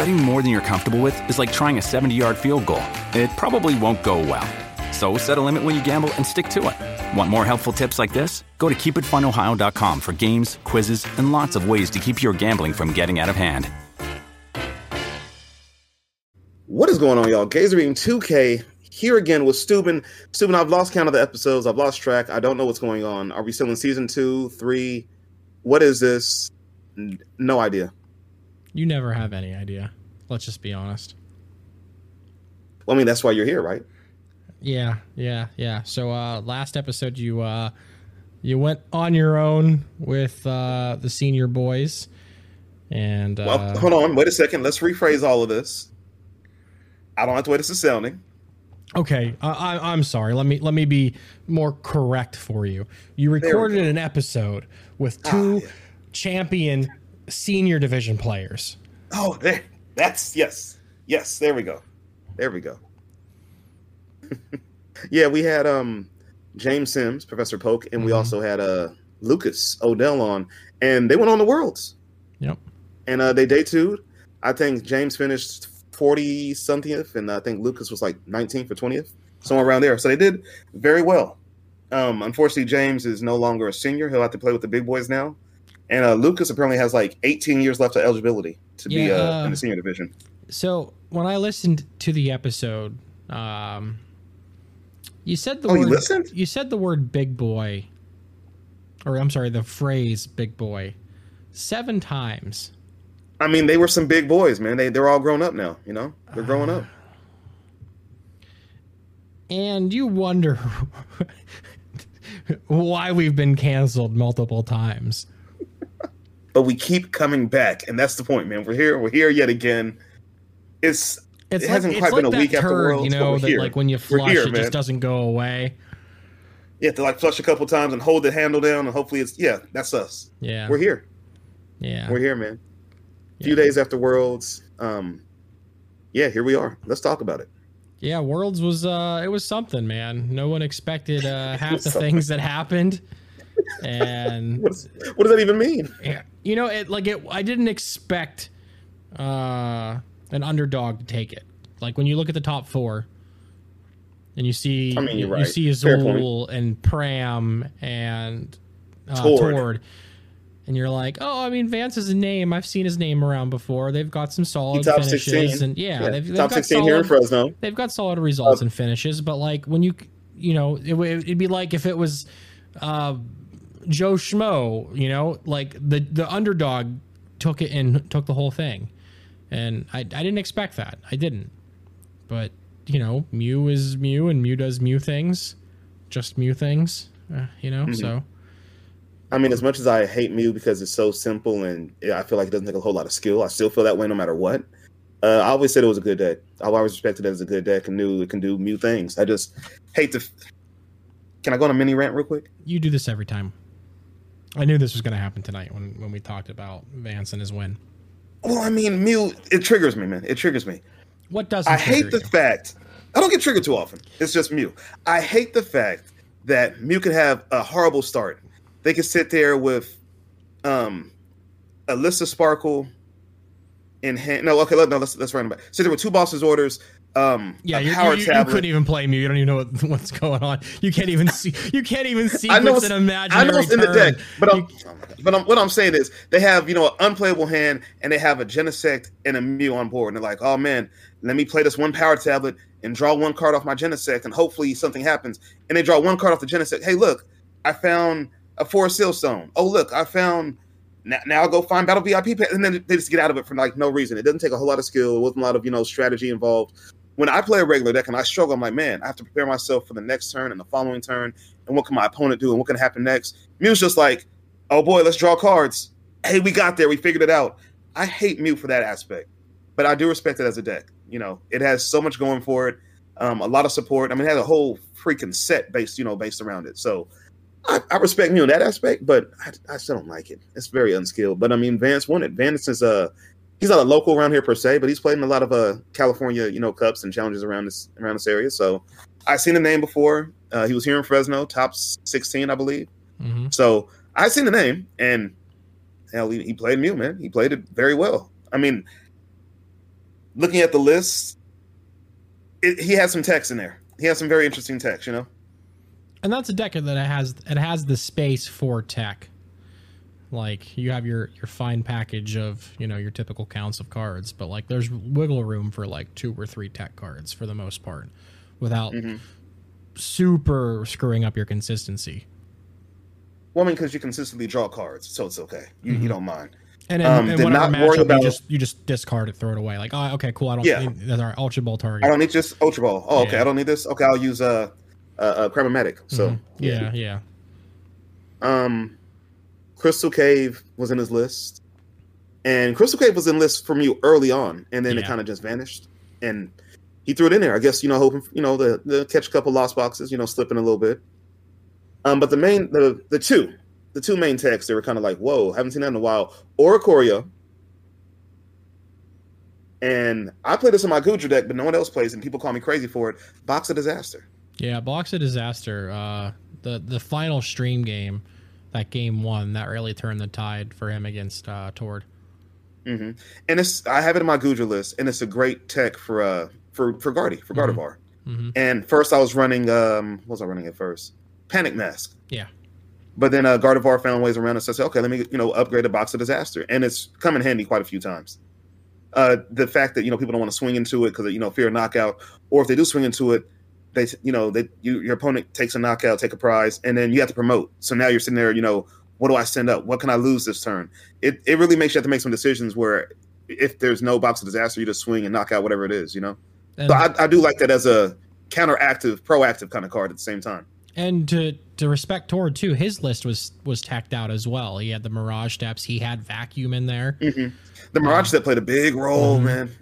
Betting more than you're comfortable with is like trying a 70 yard field goal. It probably won't go well. So set a limit when you gamble and stick to it. Want more helpful tips like this? Go to keepitfunohio.com for games, quizzes, and lots of ways to keep your gambling from getting out of hand. What is going on, y'all? Gazer Beam 2K here again with Stooben. Stooben, I've lost count of the episodes. I've lost track. I don't know what's going on. Are we still in season two, three? What is this? No idea. You never have any idea. Let's just be honest. Well, I mean, that's why you're here, right? Yeah, yeah, yeah. So uh last episode you uh you went on your own with uh the senior boys and uh Well, hold on. Wait a second. Let's rephrase all of this. I don't like the way This is sounding. Okay, I, I, I'm sorry. Let me let me be more correct for you. You recorded an episode with Ah, two yeah. champion senior division players. Oh, there. That's yes, yes. There we go. There we go. yeah, we had um James Sims, Professor Poke, and we Mhm. also had uh Lucas Odell on, and they went on the worlds. Yep. And uh they day two. I think James finished forty somethingth, and I think Lucas was like nineteenth or twentieth, somewhere around there. So they did very well. Um, unfortunately, James is no longer a senior. He'll have to play with the big boys now. And uh, Lucas apparently has like 18 years left of eligibility to be Yeah, uh, uh, in the senior division. So when I listened to the episode, um, you said the Oh, word. you listened? You said the word "big boy," or I'm sorry, the phrase "big boy" seven times. I mean, they were some big boys, man. They they're all grown up now. You know, they're growing up. and you wonder why we've been canceled multiple times. But we keep coming back, and that's the point, man. We're here. We're here yet again. It's It's it like, hasn't quite like been a week after turd, Worlds, you know, that here. like when you flush, here, it man. just doesn't go away. You have to like flush a couple times and hold the handle down, and hopefully it's yeah, that's us. Yeah, We're here. yeah. We're here, man. A few Yeah. days after Worlds, um, yeah, here we are. Let's talk about it. Yeah, Worlds was uh it was something, man. No one expected uh half the something. things that happened. And What, is, what does that even mean? You know, it like it I didn't expect uh an underdog to take it. Like when you look at the top 4 and you see I mean, you're you, right. see. Azul and Pram and uh, Tord. Tord. And you're like, oh, I mean, Vance is a name. I've seen his name around before. They've got some solid finishes, 16. and yeah, Yeah, they've, they've top got 16 here in solid- Fresno. they've got solid results Uh, and finishes, but like when you you know it, would- it'd be like if it was uh, Joe Schmo, you know, like the the underdog took it and took the whole thing, and I I didn't expect that. I didn't, but you know, Mew is Mew and Mew does Mew things, just Mew things, uh, you know. Mhm. So I mean, as much as I hate Mew because it's so simple and I feel like it doesn't take a whole lot of skill, I still feel that way no matter what. Uh, I always said it was a good deck. I always respected it as a good deck and knew it can do Mew things. I just hate to. Can I go on a mini rant real quick? you do this every time. I knew this was going to happen tonight when when we talked about Vance and his win. Well, I mean, Mew, it triggers me, man. It triggers me. What doesn't I hate the you? fact I don't get triggered too often. It's just Mew. I hate the fact that Mew could have a horrible start. They could sit there with um Alyssa Sparkle in hand. No, okay, no, let's let's run it back. Sit there with two bosses orders. Um, Yeah, you, power you, you, couldn't even play Mew. You don't even know what, what's going on. You can't even see. You can't even see I know what's it's, an I imaginary know it's in the deck, but I'm, You- my God. but I'm, what I'm saying is they have you know an unplayable hand and they have a Genesect and a Mew on board, and they're like, oh man, let me play this one power tablet and draw one card off my Genesect, and hopefully something happens. And they draw one card off the Genesect. Hey, look, I found a Forest Seal Stone. Oh look, I found. Now, now I'll go find Battle VIP, and then they just get out of it for like no reason. It doesn't take a whole lot of skill. It wasn't a lot of you know strategy involved. When I play a regular deck and I struggle, I'm like, man, I have to prepare myself for the next turn and the following turn, and what can my opponent do, and what can happen next. Mew's just like, oh boy, let's draw cards. Hey, we got there, we figured it out. I hate Mew for that aspect, but I do respect it as a deck. You know, it has so much going for it, um, a lot of support. I mean, it has a whole freaking set based, you know, based around it. So I, I respect you in that aspect, but I, I, still don't like it. It's very unskilled. But I mean, Vance won it. Vance is a he's not a local around here per se, but he's played in a lot of uh California, you know, cups and challenges around this around this area. So I've seen the name before. Uh, he was here in Fresno, top sixteen, I believe. Mm-hmm. So I've seen the name, and hell, he, he played Mew, man. He played it very well. I mean, looking at the list, it, he has some techs in there. He has some very interesting techs, you know. And that's a deck that it has. It has the space for tech. Like you have your your fine package of you know your typical counts of cards, but like there's wiggle room for like two or three tech cards for the most part, without mm-hmm. super screwing up your consistency. Well, I mean, because you consistently draw cards, so it's okay. You, mm-hmm. you don't mind. And, and, um, and whatever matchup, about, you just you just discard it, throw it away. Like, oh, okay, cool. I don't. Yeah. Need, that's our Ultra Ball target. I don't need just Ultra Ball. Oh, okay. Yeah. I don't need this. Okay, I'll use uh, uh, uh So mm-hmm. yeah, yeah. Um, Crystal Cave was in his list, and Crystal Cave was in list from you early on, and then yeah. it kind of just vanished. And he threw it in there. I guess you know, hoping you know the the catch a couple lost boxes, you know, slipping a little bit. Um, but the main the the two the two main techs, they were kind of like, whoa, haven't seen that in a while. Oricorio. And I play this in my Goodra deck, but no one else plays, and people call me crazy for it. Box of Disaster. Yeah, Box of Disaster. Uh, the the final stream game, that game one, that really turned the tide for him against uh, Tord. Mm-hmm. And it's I have it in my Goodra list, and it's a great tech for uh for for Guardy for mm-hmm. Mm-hmm. And first I was running um what was I running at first? Panic Mask. Yeah. But then uh, Gardevoir found ways around it. So I said, okay, let me you know upgrade a box of disaster, and it's come in handy quite a few times. Uh, the fact that you know people don't want to swing into it because you know fear of knockout, or if they do swing into it, they you know that you, your opponent takes a knockout, take a prize, and then you have to promote. So now you're sitting there, you know, what do I send up? What can I lose this turn? It it really makes you have to make some decisions where if there's no box of disaster, you just swing and knock out whatever it is, you know. And so I, I do like that as a counteractive, proactive kind of card at the same time. And to to respect Tord too, his list was was tacked out as well. He had the Mirage Steps, he had Vacuum in there. Mm-hmm. The Mirage um, Step played a big role, mm-hmm. man.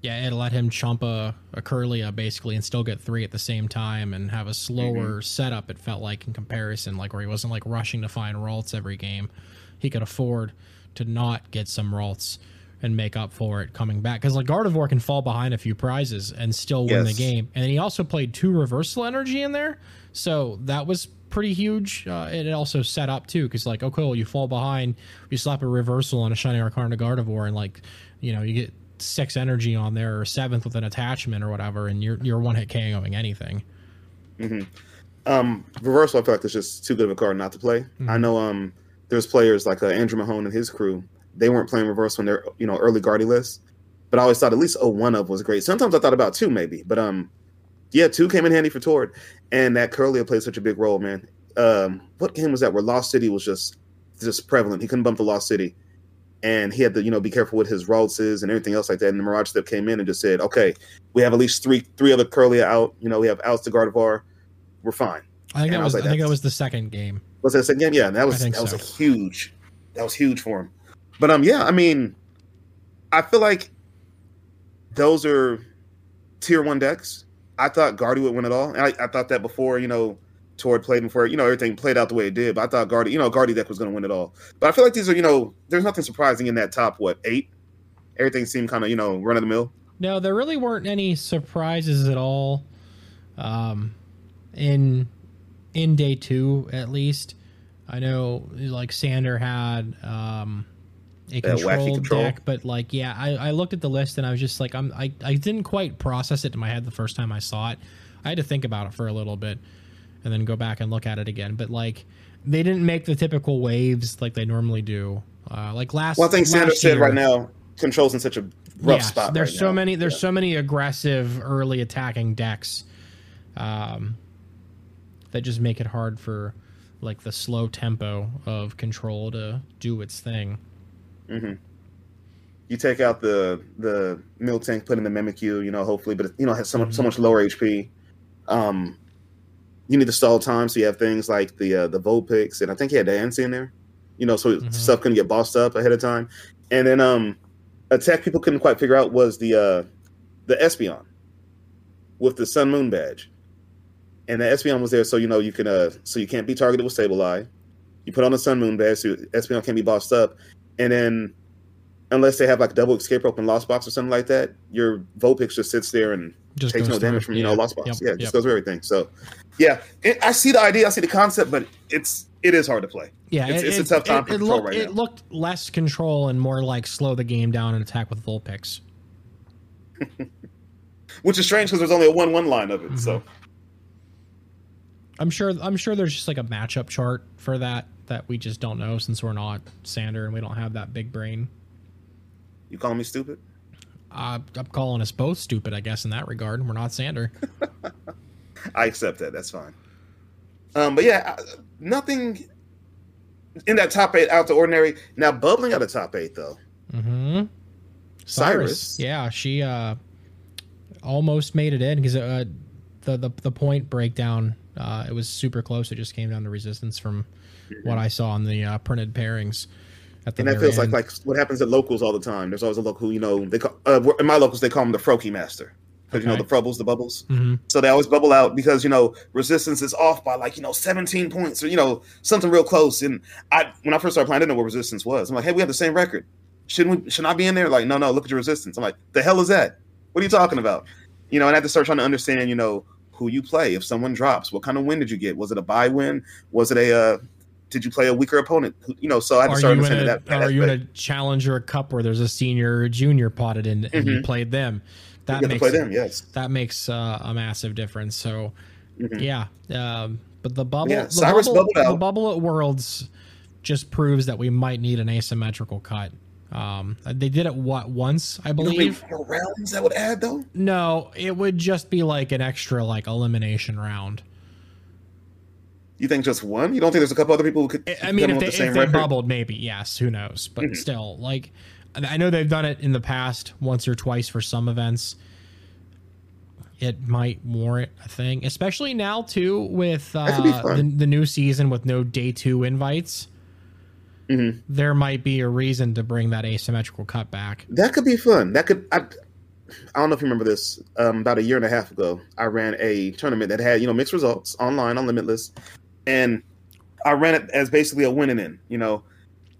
Yeah, it let him chump a, a Kirlia basically and still get three at the same time and have a slower mm-hmm. setup, it felt like in comparison, like where he wasn't like rushing to find Ralts every game. He could afford to not get some Ralts and make up for it coming back. Because like Gardevoir can fall behind a few prizes and still win yes. the game. And then he also played two reversal energy in there, so that was pretty huge. Uh, it also set up too, because like, okay, well, you fall behind, you slap a reversal on a Shining Arcana Gardevoir, and like, you know, you get six energy on there or seventh with an attachment or whatever, and you're you're one hit KOing anything. Mm-hmm. Um, reversal, I feel like it's just too good of a card not to play. Mm-hmm. I know um, there's players like uh, Andrew Mahone and his crew they weren't playing reverse when they're you know early guardy lists. But I always thought at least oh one of was great. Sometimes I thought about two maybe, but um, yeah, two came in handy for Tord, and that Kirlia played such a big role, man. Um, what game was that where Lost City was just just prevalent? He couldn't bump the Lost City, and he had to you know be careful with his Raltses and everything else like that. And the Mirage Step came in and just said, okay, we have at least three three other Kirlia out. You know, we have outs to Gardevoir. We're fine. I think and that was, I, was like, I think that was the second game. Was that second game? Yeah, that was that so. was a huge that was huge for him. But um, yeah, I mean, I feel like those are tier one decks. I thought Guardy would win it all. I, I thought that before, you know, Tord played before, you know, everything played out the way it did. But I thought Guardy, you know, Guardy deck was going to win it all. But I feel like these are, you know, there's nothing surprising in that top what eight. Everything seemed kind of, you know, run of the mill. No, there really weren't any surprises at all. Um, in in day two, at least, I know like Sander had um a control, control deck, but like yeah, I, I looked at the list and I was just like I'm I, I didn't quite process it in my head the first time I saw it. I had to think about it for a little bit and then go back and look at it again. But like they didn't make the typical waves like they normally do. Uh, like last. One thing Sanders said right now controls in such a rough yeah, spot. There's right so now. many. There's yeah. so many aggressive early attacking decks, um, that just make it hard for like the slow tempo of control to do its thing. Mm-hmm. You take out the the mill tank, put in the Mimikyu, you know, hopefully, but you know, has so much mm-hmm. so much lower HP. Um, you need to stall time, so you have things like the uh, the Vulpix, and I think he had Diancie in there, you know, so mm-hmm. stuff can get bossed up ahead of time. And then um, attack people couldn't quite figure out was the uh, the Espeon with the Sun Moon badge, and the Espeon was there so you know you can uh so you can't be targeted with Sableye. You put on the Sun Moon badge so Espeon can't be bossed up, and then unless they have like double escape rope and lost box or something like that, your Vulpix just sits there and Just takes no damage through. from you know Yeah. lost box. Yep. Yeah, just Yep. goes through everything. So yeah, it, I see the idea, I see the concept, but it's it is hard to play. Yeah, It's- it, it's a tough time it, it control looked, right It now. looked less control and more like slow the game down and attack with Vulpix. Which is strange because there's only a one one line of it. So mm-hmm. I'm sure. I'm sure there's just like a matchup chart for that that we just don't know since we're not Sander and we don't have that big brain. you calling me stupid? Uh, I'm calling us both stupid, I guess, in that regard. We're not Sander. I accept that. That's fine. Um, but yeah, nothing in that top eight out the ordinary. Now bubbling out of top eight though. Mm-hmm. Cyrus. Yeah, she uh, almost made it in because uh, the, the the point breakdown uh, it was super close. It just came down to resistance from what I saw on the uh, printed pairings. And that feels like end. like what happens at locals all the time. There's always a local who you know they call uh, in my locals they call him the Froky Master because you know the frubbles, the bubbles. Mhm. So they always bubble out because you know resistance is off by like you know 17 points or you know something real close. And I when I first started playing, I didn't know what resistance was. I'm like, hey, we have the same record. Shouldn't we? Should I be in there? Like, no, no. Look at your resistance. I'm like, the hell is that? What are you talking about? You know, and I had to start trying to understand. You know, who you play. If someone drops, what kind of win did you get? Was it a buy win? Was it a uh, did you play a weaker opponent? You know, so I had to Are start understanding that. that are you in a challenger cup where there's a senior or junior potted in and you Mhm. played them? That you makes play them, yes. that makes uh, a massive difference. So Mhm. yeah, um, but the bubble, Yeah, the, Cyrus bubble the bubble at Worlds just proves that we might need an asymmetrical cut. Um, they did it what once, I You know believe. rounds that would add though? No, it would just be like an extra like elimination round. You think just one? You don't think there's a couple other people who could? I- mean, if they, the if they record? bubbled, maybe yes. Who knows? But still, like, I know they've done it in the past once or twice for some events. It might warrant a thing, especially now too with That could be uh, the, the new season with no day two invites. Mhm. There might be a reason to bring that asymmetrical cut back. That could be fun. That could. I, I don't know if you remember this. Um, about a year and a half ago, I ran a tournament that had you know mixed results online on Limitless, and I ran it as basically a win and in. You know,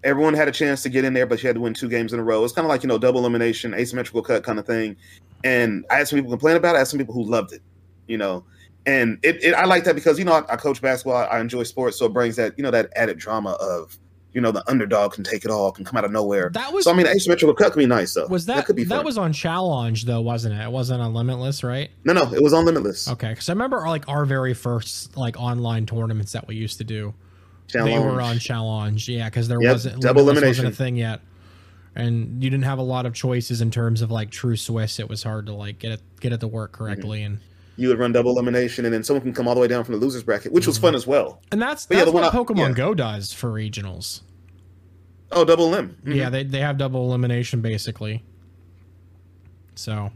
everyone had a chance to get in there, but you had to win two games in a row. It's kind of like you know double elimination, asymmetrical cut kind of thing. And I had some people complain about it. I had some people who loved it. You know, and it, it I like that because you know I, I coach basketball. I enjoy sports, so it brings that you know that added drama of. You know, the underdog can take it all, can come out of nowhere. That was So I mean, asymmetrical cut could be nice though. was that could be that fun. was on challenge though, wasn't it? It wasn't on Limitless, right? no, no, it was on Limitless. Okay, because I remember like our very first like online tournaments that we used to do. Challenge. They were on challenge, yeah, because there Yep, wasn't double elimination. wasn't a thing yet, and you didn't have a lot of choices in terms of like true Swiss. It was hard to like get it get it to work correctly, mm-hmm. and You would run double elimination, and then someone can come all the way down from the losers bracket, which was fun as well. and that's But yeah, that's the one what I- Pokemon yeah. Go does for regionals. Oh, double elim. Mhm. Yeah, they they have double elimination basically. So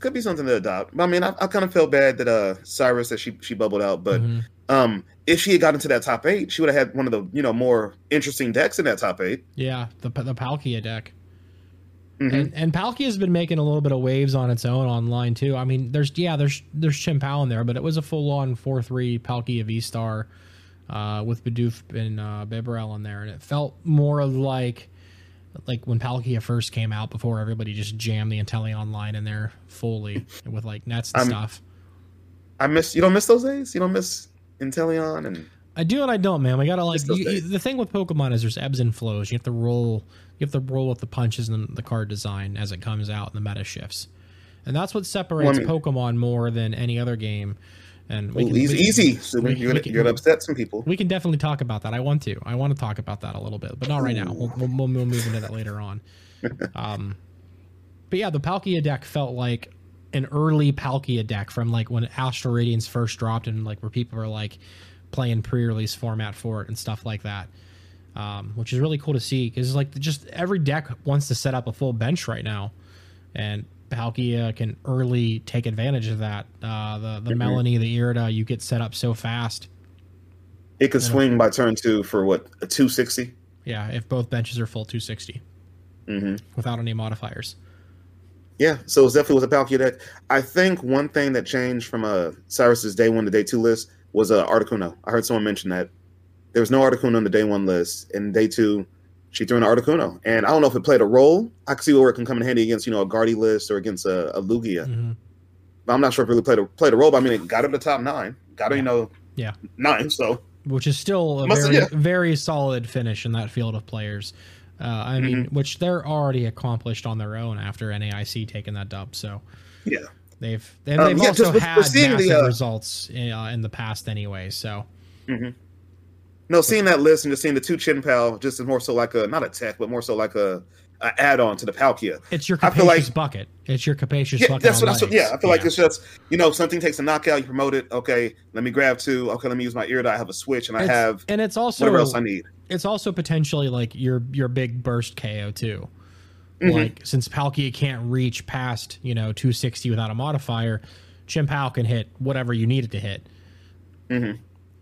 could be something to adopt. But I mean, I, I kind of felt bad that uh Cyrus that she she bubbled out, but mhm. um if she had got into that top eight, she would have had one of the you know more interesting decks in that top eight. yeah, the the Palkia deck. Mhm. And and Palkia has been making a little bit of waves on its own online too. I mean, there's yeah, there's there's Chien-Pao in there, but it was a full on four three Palkia V Star uh, with Bidoof and uh, Bibarel in there, and it felt more of like like when Palkia first came out before everybody just jammed the Inteleon line in there fully with like nets and I'm- stuff. I miss you don't miss those days. You don't miss Inteleon and I do and I don't, man. We gotta like you, you- the thing with Pokemon is there's ebbs and flows. You have to roll. You have to roll with the punches and the card design as it comes out and the meta shifts, and that's what separates mean- Pokemon more than any other game. And we Ooh, can, easy, we- easy. So we- you're, gonna, can- you're gonna upset some people. We can definitely talk about that. I want to. I want to talk about that a little bit, but not right now. We'll, we'll, we'll move into that later on. Um, but yeah, the Palkia deck felt like an early Palkia deck from like when Astral Radiance first dropped and like where people were like playing pre-release format for it and stuff like that. Um, which is really cool to see because like just every deck wants to set up a full bench right now, and Palkia can early take advantage of that. Uh, the the Melanie, the Irida, you get set up so fast. It could swing by turn two for what a two sixty. Yeah, if both benches are full 260. hmm without any modifiers. Yeah, so it definitely was a Palkia deck. I think one thing that changed from uh, Cyrus's day one to day two list was uh, Articuno. I heard someone mention that there was no Articuno on the day one list, and day two she threw in Articuno, and I don't know if it played a role. I can see where it can come in handy against you know a Guardy list or against a, a Lugia. hmm But I'm not sure if it really played a played a role. But I mean, it got her to top nine, got her you know Yeah. nine. So which is still a Must- very yeah. very solid finish in that field of players. Uh, I mean, Mm-hmm. which they're already accomplished on their own after NAIC taking that dub. So yeah, they've and Um, they've yeah, also had we're the, massive uh, results uh, in the past anyway. So no, seeing that list and just seeing the two Chien-Pao just is more so like a not a tech, but more so like a, a add on to the Palkia. it's your feel capacious like- bucket. It's your capacious Yeah, bucket. that's what I. legs. Yeah, I feel like it's just you know something takes a knockout, you promote it. Okay, let me grab two. Okay, let me use my ear. I have a switch, and I It's- have and it's also whatever else I need. it's also potentially like your your big burst KO too. Mm-hmm. Like since Palkia can't reach past you know 260 without a modifier, Chien-Pao can hit whatever you need it to hit.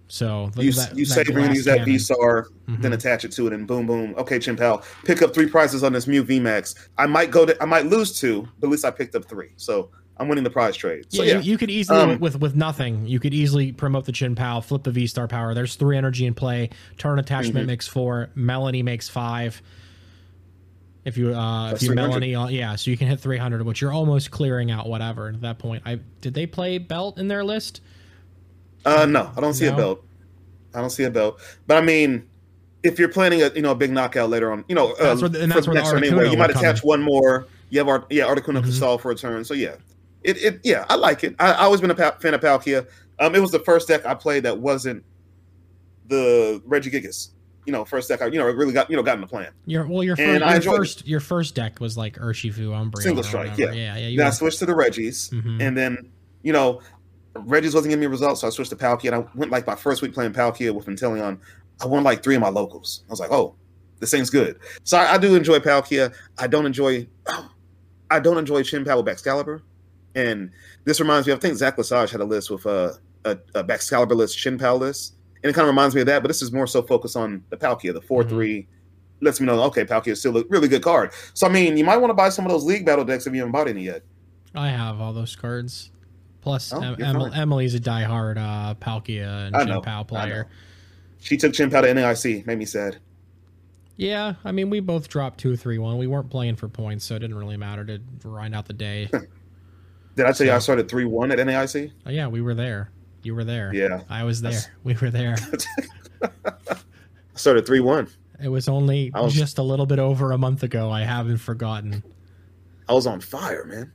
So Mm-hmm. You, that- you that gonna use that cannon- V Star, Mm-hmm. then attach it to it, and boom, boom. Okay, Chien-Pao, pick up three prizes on this Mew VMAX. I might go to, I might lose two, but at least I picked up three, so I'm winning the prize trade. So yeah, yeah, You, you could easily Um, with with nothing. You could easily promote the Chien-Pao, flip the V Star power. There's three energy in play. Turn attachment Mm-hmm. makes four. Melanie makes five. If you uh if you Melanie yeah, so you can hit 300, which you're almost clearing out whatever at that point. I did they play belt in their list? Uh, no, I don't see No? a belt. I don't see a belt. But I mean, if you're planning a you know a big knockout later on, you know, That's uh, where the- and that's where next Articuno anyway, you might attach in. one more. You have Art, yeah, Articuno Mhm. can stall for a turn. So yeah, it it yeah, I like it. I, I always been a pa- fan of Palkia. Um, it was the first deck I played that wasn't the Regigigas. You know, first deck I you know really got you know got in the plan. Your well, your, And first, your first your first deck was like Urshifu Umbreon. Single strike, yeah. yeah, yeah. Then I were- switched to the Regis, Mhm. and then you know, Reggie's wasn't giving me results, so I switched to Palkia. And I went like my first week playing Palkia with Inteleon. I won like three of my locals. I was like, oh, this thing's good. So I, I do enjoy Palkia. I don't enjoy, I don't enjoy Chien-Pao with Baxcalibur. And this reminds me, of, I think Zach Lesage had a list with uh, a, a Baxcalibur list, Chien-Pao list, and it kind of reminds me of that. But this is more so focused on the Palkia, the 4 3. Lets me know, okay, Palkia is still a really good card. So I mean, you might want to buy some of those league battle decks if you haven't bought any yet. I have all those cards. Plus, Oh, em- fine. Emily's a diehard uh, Palkia and I know, Chien-Pao player. She took Chien-Pao to NAIC, made me sad. Yeah, I mean, we both dropped two, three, one. We weren't playing for points, so it didn't really matter to grind out the day. Did I tell you I started three one at NAIC? Oh, yeah, we were there. You were there. Yeah. I was there. That's- We were there. I started three one. It was only was- just a little bit over a month ago. I haven't forgotten. I was on fire, man.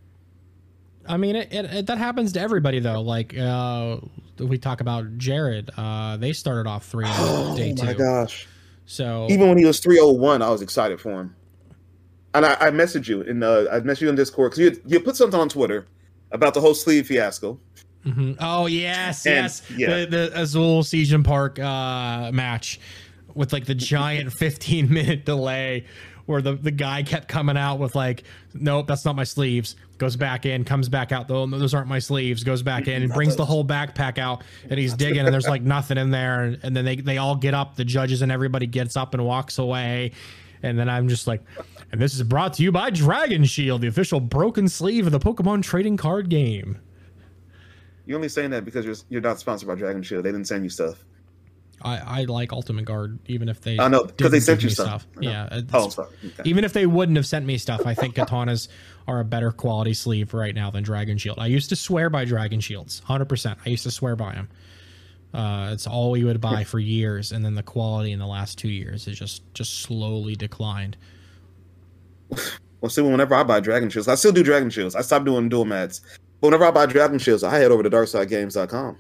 I mean, it, it, it that happens to everybody though. Like uh, we talk about Jared. Uh, they started off three on day oh my gosh! So Even when he was three oh one, I was excited for him. And I, I messaged you in uh, I messaged you on Discord because you you put something on Twitter about the whole sleeve fiasco. Mhm. Oh yes, And- yes. yeah. The the Azul Sejun Park uh, match with like the giant 15 minute delay where the, the guy kept coming out with like, nope, that's not my sleeves. Goes back in, comes back out. Though those aren't my sleeves. Goes back in and brings the whole backpack out, and he's digging, and there's like nothing in there. And, and then they they all get up, the judges and everybody gets up and walks away. And then I'm just like, and this is brought to you by Dragon Shield, the official broken sleeve of the Pokemon trading card game. You're only saying that because you're you're not sponsored by Dragon Shield. They didn't send you stuff. I, I like Ultimate Guard, even if they I know, 'cause they sent you stuff. I. Yeah, Oh, sorry. Okay. even if they wouldn't have sent me stuff, I think katanas are a better quality sleeve right now than Dragon Shield. I used to swear by Dragon Shields, hundred percent. I used to swear by them. Uh, it's all we would buy for years, and then the quality in the last two years has just just slowly declined. Well, see, whenever I buy Dragon Shields, I still do Dragon Shields. I stopped doing dual mats. But whenever I buy Dragon Shields, I head over to DarksideGames.com.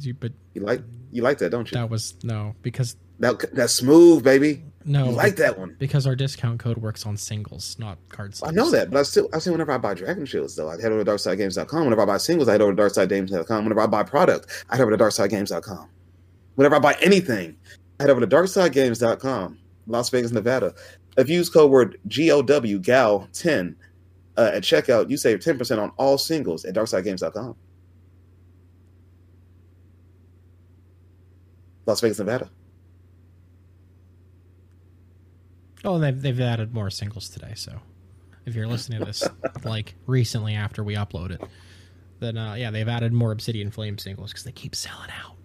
You- But You like you like that, don't you? that was no because That that's smooth, baby. no You like that one. because our discount code works on singles, not cards. I know that, but I still I say whenever I buy Dragon Shields though, I head over to DarksideGames.com. Whenever I buy singles, I head over to DarksideGames.com. Whenever I buy product, I head over to DarksideGames.com. Whenever I buy anything, I head over to DarksideGames.com, Las Vegas, Nevada. If you use code word GOW GAL ten uh, at checkout, you save ten percent on all singles at DarksideGames.com. Las Vegas, Nevada. Oh, they've they've added more singles today. So if you're listening to this like recently after we upload it, then uh, yeah, they've added more Obsidian Flame singles because they keep selling out.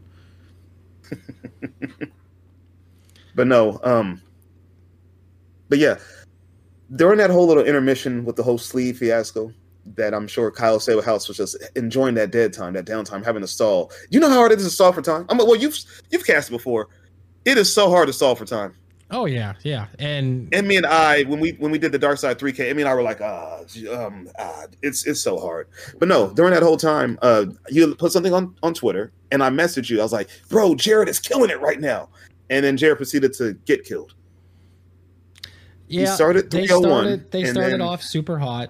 but no, um, but yeah, during that whole little intermission with the whole sleeve fiasco, that I'm sure Kyle House was just enjoying that dead time, that downtime, having to stall. You know how hard it is to stall for time? I'm like, well, you've you've cast before. It is so hard to stall for time. Oh yeah, yeah, and and me and I when we when we did the Dark Side 3K, me and I were like, ah, um, ah, it's it's so hard. But no, during that whole time, uh, you put something on on Twitter, and I messaged you. I was like, bro, Jared is killing it right now, and then Jared proceeded to get killed. Yeah, he started they started they started then, off super hot.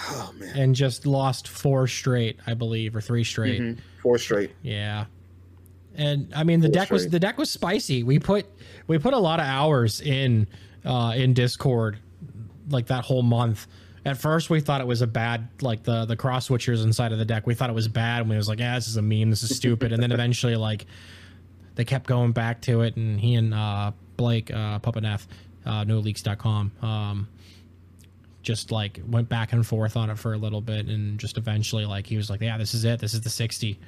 Oh man, and just lost four straight, I believe, or three straight. Mm-hmm. Four straight. Yeah, and I mean the four deck straight. was the deck was spicy. We put we put a lot of hours in uh, in Discord, like that whole month. At first, we thought it was a bad, like the the cross switchers inside of the deck. We thought it was bad, and we was like, "Yeah, this is a meme. This is stupid." and then eventually, like, they kept going back to it, and he and uh, Blake uh, Pupaneth, uh, NoLeaks.com, um, just like went back and forth on it for a little bit, and just eventually, like, he was like, "Yeah, this is it. This is the 60."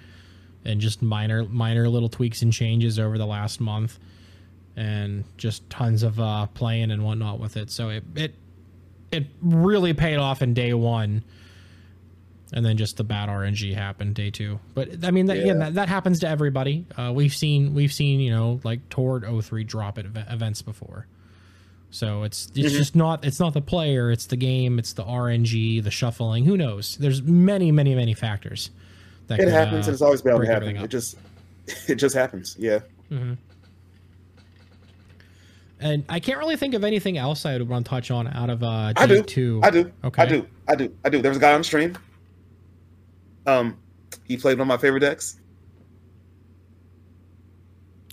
And just minor minor little tweaks and changes over the last month and just tons of uh, playing and whatnot with it. So it it it really paid off in day one, and then just the bad RNG happened day two. But I mean, that, yeah. again, that, that happens to everybody. Uh, we've seen we've seen you know like Tord 03 drop at events before. So it's it's mm-hmm. just not it's not the player, it's the game, it's the RNG, the shuffling. Who knows? There's many many many factors. That it could, happens, uh, and it's always bound to happen. It just it just happens. Yeah. Mm-hmm. And I can't really think of anything else I would want to touch on out of uh, I do. Two. I do. Okay. I do. I do. I do. There was a guy on stream. Um, he played one of my favorite decks.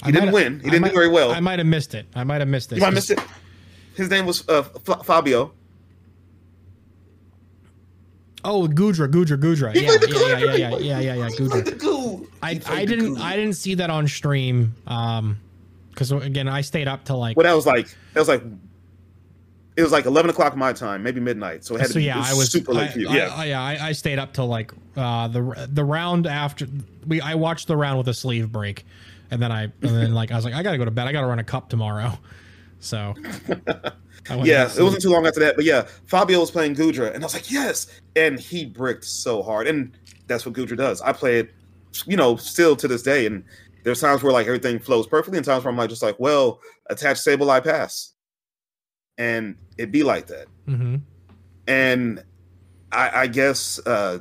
He I didn't win. He didn't might, do very well. I might have missed it. I might have missed it. You might have missed it. His name was uh, F- Fabio. Oh, Goodra, Goodra, Goodra. Yeah, yeah, yeah, yeah, yeah, yeah, yeah, Goodra. I, I didn't, I didn't see that on stream. Um, because again, I stayed up till like. Well, that was like that was like. It was like eleven o'clock my time, maybe midnight. So it had so, to be yeah, I was super late I, for you. I, yeah, I, yeah. I, I, stayed up till like uh, the the round after we. I watched the round with a sleeve break, and then I and then like I was like I gotta go to bed. I gotta run a cup tomorrow. So. yeah, it wasn't too long after that, but yeah, Fabio was playing Goodra, and I was like, yes, and he bricked so hard, and that's what Goodra does. I play it, you know, still to this day, and there's times where like everything flows perfectly, and times where I'm like just like, well, attach Sable, I pass, and it be like that. Mm-hmm. And I, I guess, uh,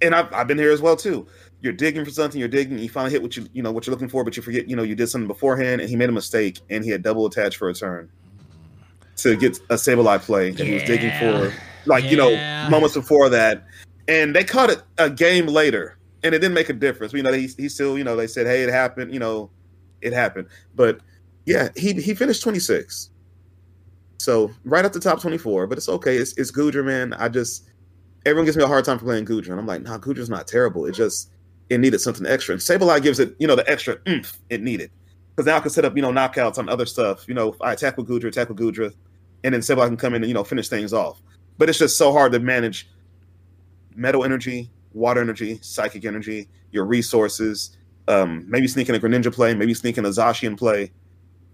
and I've, I've been here as well too. You're digging for something, you're digging, you finally hit what you you know what you're looking for, but you forget you know you did something beforehand, and he made a mistake, and he had double attached for a turn to get a Sableye play, and yeah. he was digging for like yeah. you know moments before that, and they caught it a game later and it didn't make a difference. You know, he, he still, you know, they said, hey, it happened. You know, it happened. But yeah, he he finished 26. So right at the top 24, but it's okay. It's it's Goodra, man. I just everyone gives me a hard time for playing Goodra, and I'm like, nah, Goodra's not terrible. It just it needed something extra. And Sableye gives it, you know, the extra oomph it needed. Because now I can set up, you know, knockouts on other stuff. You know, I attack with Goodra, attack with Goodra, and then Sableye can come in and, you know, finish things off. But it's just so hard to manage metal energy, water energy, psychic energy, your resources, um, maybe sneaking a Greninja play, maybe sneaking a Zacian play.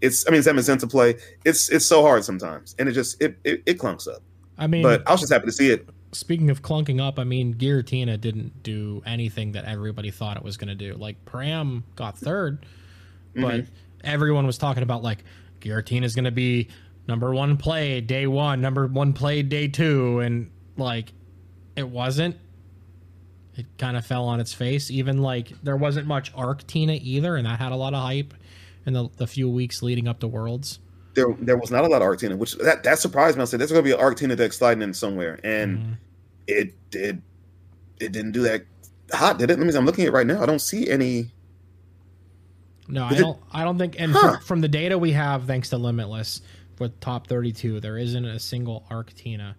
It's I mean Zamazenta play. It's it's so hard sometimes, and it just it, it it clunks up. I mean, but I was just happy to see it. Speaking of clunking up, I mean Giratina didn't do anything that everybody thought it was going to do. Like Pram got 3rd but mm-hmm. everyone was talking about like Giratina is going to be number one play day one, number one play day two, and like it wasn't it kind of fell on its face. Even like there wasn't much Arc Tina either, and that had a lot of hype in the, the few weeks leading up to Worlds. There, there was not a lot of Arc Tina, which that that surprised me. I said there's going to be an Arc Tina deck sliding in somewhere, and mm-hmm. it did. It didn't do that hot, did it? Let me. I'm looking at it right now. I don't see any. No, I don't. I don't think. And huh. from, from, the data we have, thanks to Limitless, with top 32, there isn't a single Arc Tina.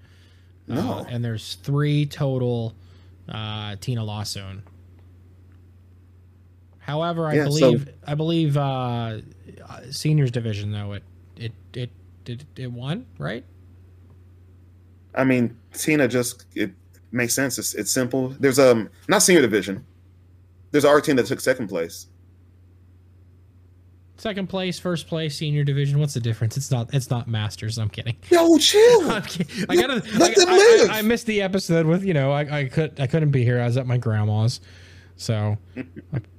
No. Uh, and there's three total uh, Tina Lawson. However, I yeah, believe so, I believe uh, seniors division though it it it did it won right? I mean, Tina just it makes sense. It's it's simple. There's um not senior division. There's our team that took second place. Second place, first place, senior division. What's the difference? It's not. It's not masters. I'm kidding. Yo, chill. I'm kidding. I gotta. Let I, them I- live. I, I missed the episode with you know. I, I could. I couldn't be here. I was at my grandma's, so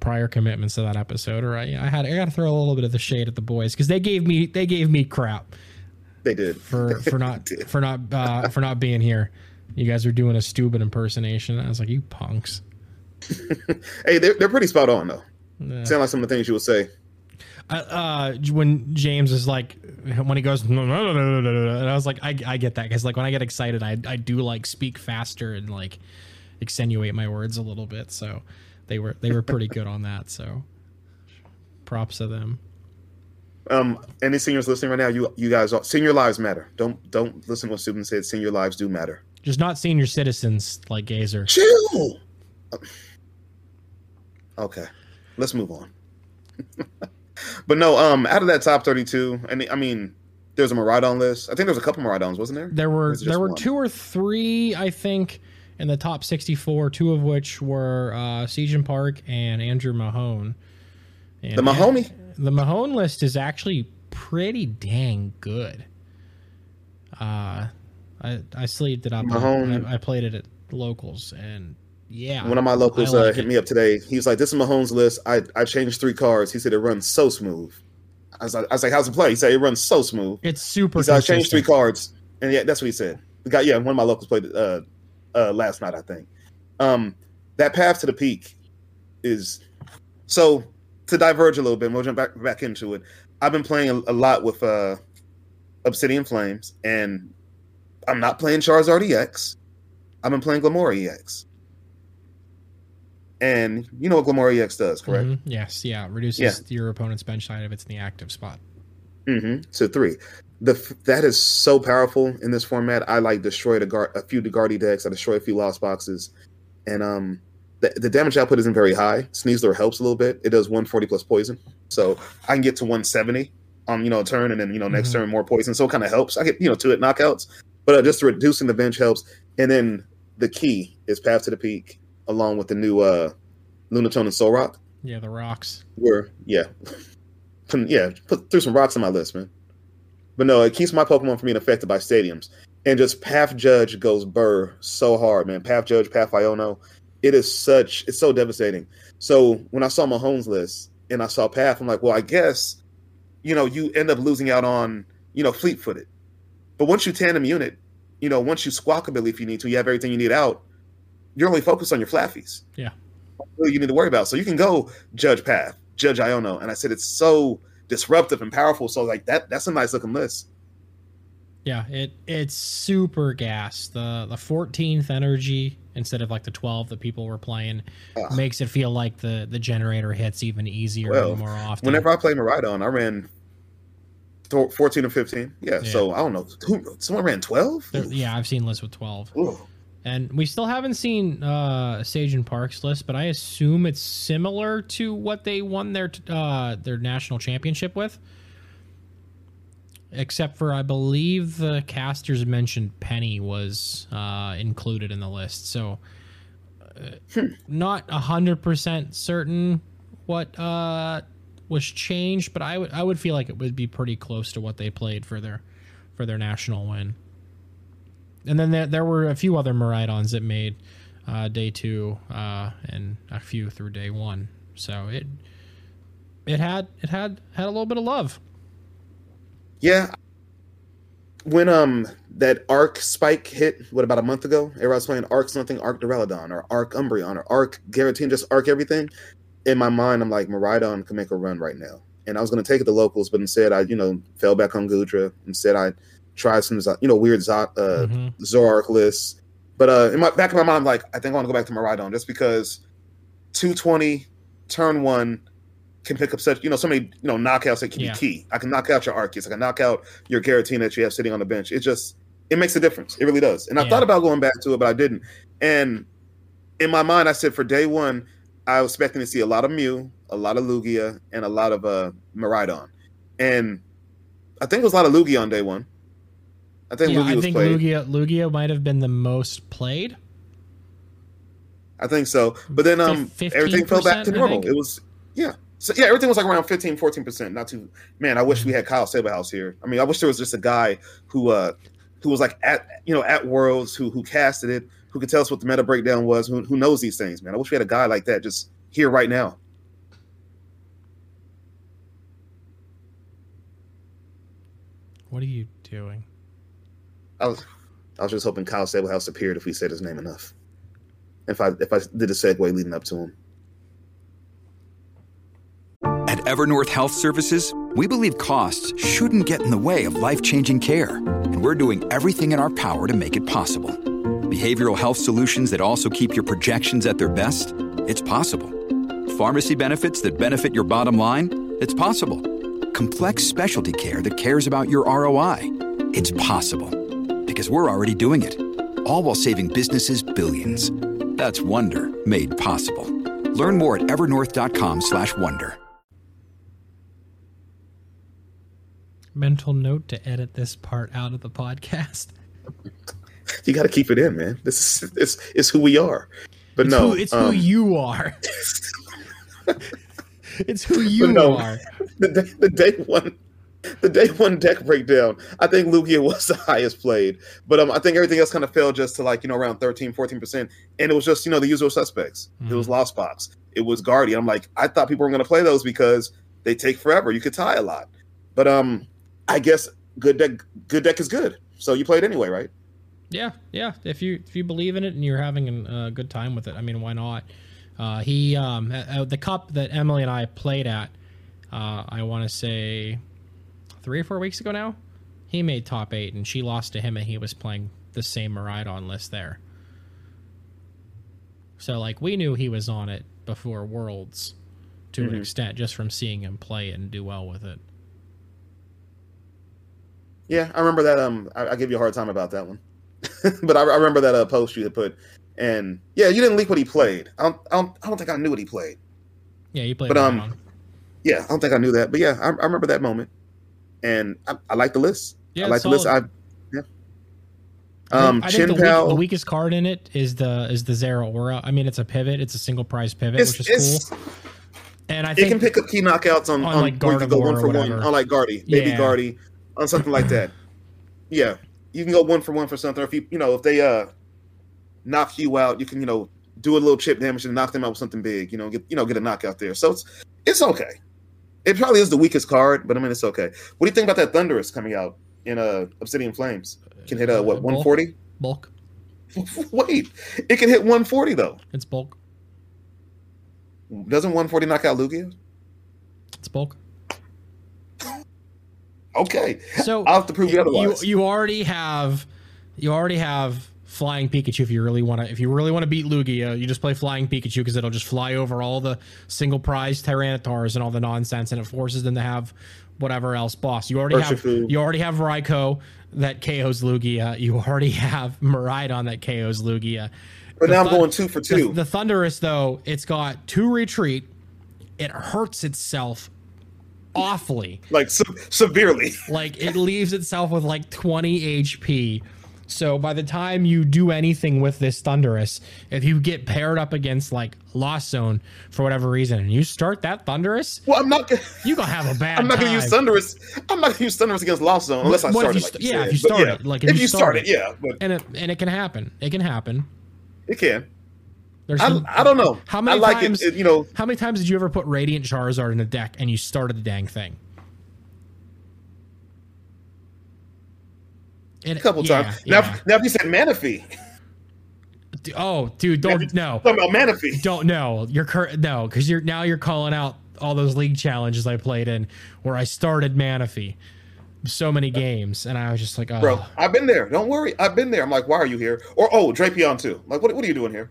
prior commitments to that episode. Or I, I had. I got to throw a little bit of the shade at the boys because they gave me. They gave me crap They did. for for not for not uh, for not being here. You guys are doing a stupid impersonation. I was like, you punks. Hey, they're they're pretty spot on though. Nah. Sound like some of the things you would say. uh, uh, when James is like, when he goes, and I was like, I, I get that because like when I get excited, I, I do like speak faster and like extenuate my words a little bit. So they were they were pretty good on that. So props to them. Um, any seniors listening right now, you you guys, are, senior lives matter. Don't don't listen to what Subin said. Senior lives do matter. Just not senior citizens like Gazer. Chill. Okay, let's move on. but no, um, out of that top thirty-two, and I mean, there's a Miraidon list. I think there's a couple Miraidons, wasn't there? There were there were one? two or three, I think, in the top 64. Two of which were uh, Sejun Park and Andrew Mahone. And The Mahoney. the Mahone list is actually pretty dang good. Uh, I I sleeved it up. Mahone- I, I played it at locals, and yeah, One of my locals I uh, hit me up today. He was like, "This is Mahone's list. I I changed three cards." He said it runs so smooth. I was like, I was like, "How's it play?" He said it runs so smooth. It's super. He said I changed three cards, and yeah, that's what he said. We got yeah, one of my locals played uh uh last night, I think. Um, that path to the peak is so to diverge a little bit. We'll jump back back into it. I've been playing a, a lot with uh Obsidian Flames, and I'm not playing Charizard EX. I've been playing Glimmora EX. And you know what Glimmora EX does, correct? Mhm. Yes, yeah, reduces Yeah. your opponent's bench side if it's in the active spot. Mm-hmm. So three. The that is so powerful in this format. I like destroyed a, guard, a few Degardi decks. I destroyed a few lost boxes, and um, the, the damage output isn't very high. Sneasler helps a little bit. It does 140 plus poison, so I can get to 170 on you know a turn, and then you know next Mhm. turn more poison. So it kind of helps. I get you know two at knockouts, but uh, just reducing the bench helps. And then the key is Path to the Peak, along with the new uh, Lunatone and Solrock. Yeah, the rocks. Were yeah, yeah, put threw some rocks in my list, man. But no, it keeps my Pokemon from being affected by stadiums. And just Path Judge goes burr so hard, man. Path Judge, Path Iono. It is such it's so devastating. So when I saw Mahone's list and I saw Path, I'm like, well, I guess, you know, you end up losing out on, you know, fleet footed. But once you tandem unit, you know, once you squawkabilly if you need to, you have everything you need out, you're only focused on your Flaaffies. Yeah. Really you need to worry about. So you can go Judge Path, Judge Iono. And I said it's so disruptive and powerful. So like that that's a nice looking list. Yeah, it it's super gas. The the 14th energy instead of like the 12 that people were playing Ah. makes it feel like the the generator hits even easier Well, and more often. Whenever I play Miraidon, I ran 14 or 15. Yeah, Yeah. So I don't know. Who someone ran 12? Yeah, I've seen lists with 12. Ooh. And we still haven't seen uh Sejun Park's list, but I assume it's similar to what they won their uh their national championship with. Except for I believe the casters mentioned Penny was uh included in the list. So uh, not a hundred percent certain what uh was changed, but I would I would feel like it would be pretty close to what they played for their for their national win and then there, there were a few other Miraidons that made uh, day two uh, and a few through day one. So it it had it had had a little bit of love. Yeah. When um that Arc Spike hit, what about a month ago? Everybody was playing Arc something, Arc Duraludon, or Arc Umbreon, or Arc Garateen, just Arc everything. In my mind, I'm like, Miraidon can make a run right now. And I was gonna take it to locals, but instead I, you know, fell back on Goodra. Instead I tried some you know, weird uh Mhm. Zoroark lists. But uh in my back of my mind, I'm like, I think I want to go back to my Miraidon just because 220, turn one, can pick up such you know so many you know knockouts that can Yeah. be key. I can knock out your Arceus. I can knock out your Giratina that you have sitting on the bench. It just it makes a difference. It really does. And I Yeah. thought about going back to it, but I didn't. And in my mind, I said for day one, I was expecting to see a lot of Mew, a lot of Lugia, and a lot of uh Miraidon. And I think it was a lot of Lugia on day one. I think yeah, Lugia I think played. Lugia Lugia might have been the most played. I think so. But then um everything fell back to normal. It was yeah. So yeah, everything was like around 15, 14%. Not too man, I wish we had Kyle Sabelhaus here. I mean, I wish there was just a guy who uh who was like at you know at Worlds who who casted it, who could tell us what the meta breakdown was, who, who knows these things, man. I wish we had a guy like that just here right now. What are you doing? I was I was just hoping Kyle Sabelhaus appeared if we said his name enough. If I if I did a segue leading up to him. At Evernorth Health Services, we believe costs shouldn't get in the way of life changing care, and we're doing everything in our power to make it possible. Behavioral health solutions that also keep your projections at their best? It's possible. Pharmacy benefits that benefit your bottom line? It's possible. Complex specialty care that cares about your ROI? It's possible. Because we're already doing it. All while saving businesses billions. That's Wonder made possible. Learn more at evernorth.com/wonder. Mental note to edit this part out of the podcast. You got to keep it in, man. This is it's, it's who we are. But It's no, who, it's um, who you are. it's who you no. are. the day, the day one the day one deck breakdown i think lugia was the highest played. But um, i think everything else kind of fell just to like you know around 13 14% and it was just you know the usual suspects. It was lost box it was guardian. I'm like i thought people were going to play those because they take forever. You could tie a lot. But um i guess good deck good deck is good. So you played it anyway right? Yeah, yeah. If you if you believe in it and you're having a good time with it, I mean, why not? Uh, he um, at, at the cup that Emily and I played at, uh, I want to say three or four weeks ago now. He made top eight, and she lost to him, and he was playing the same Miraidon list there. So like we knew he was on it before Worlds, to an extent, just from seeing him play and do well with it. Yeah, I remember that. Um, I, I give you a hard time about that one, but I, I remember that uh, post you had put, and yeah, you didn't leak what he played. I don't, I don't, I don't think I knew what he played. Yeah, he played. But, um. Yeah, I don't think I knew that, but yeah, I, I remember that moment, and I, I like the list. Yeah, I like the list. I yeah. I think- Um, I think Chin the, weak- the weakest card in it is the is the Zeraora. I mean, it's a pivot. It's a single prize pivot, It's, which is cool. And I it think can pick up key knockouts on, on, on, like, you go one or for one, on like Guardy, baby Yeah. Guardy, on something like that. Yeah, you can go one for one for something. Or if you, you know, if they uh knock you out, you can, you know, do a little chip damage and knock them out with something big. You know, get you know, get a knockout there. So it's it's okay. It probably is the weakest card, but I mean, it's okay. What do you think about that Thundurus coming out in uh Obsidian Flames? Can hit uh what Uh, one forty? bulk. Wait, it can hit 140 though. It's bulk. Doesn't 140 knock out Lugia? It's bulk. Okay, So I'll have to prove you you otherwise. you already have you already have flying Pikachu if you really want to if you really want to beat Lugia you just play flying Pikachu because it'll just fly over all the single prize Tyranitars and all the nonsense and it forces them to have whatever else boss you already have you already have Raikou that KOs Lugia you already have Miraidon that KOs Lugia but The now I'm going two for the, two. the Thundurus though it's got two retreat it hurts itself awfully like se- severely. like it leaves itself with like 20 HP. So by the time you do anything with this Thundurus, if you get paired up against like Lost Zone for whatever reason, and you start that Thundurus, Well, I'm not. Gonna, you gonna have a bad. I'm not going to use. Thundurus. I'm not going to use Thundurus against Lost Zone unless I What if start you it. Like st- you yeah, if you start yeah, it, like, if, you start it, yeah, but and it and it can happen. It can happen. it can. There's I, some- I don't know. How many I like times? it, it. You know, how many times did you ever put Radiant Charizard in a deck and you started the dang thing? It- a couple yeah, times. Now, yeah. if, now if you said Manaphy, Oh, dude, don't no. talking about Manaphy. Don't know. You're cur- no, because you're now you're calling out all those league challenges I played in where I started Manaphy so many games, and I was just like, oh, Bro, I've been there. Don't worry. I've been there. I'm like, why are you here? Or, oh, Drapion too. Like, what, what are you doing here?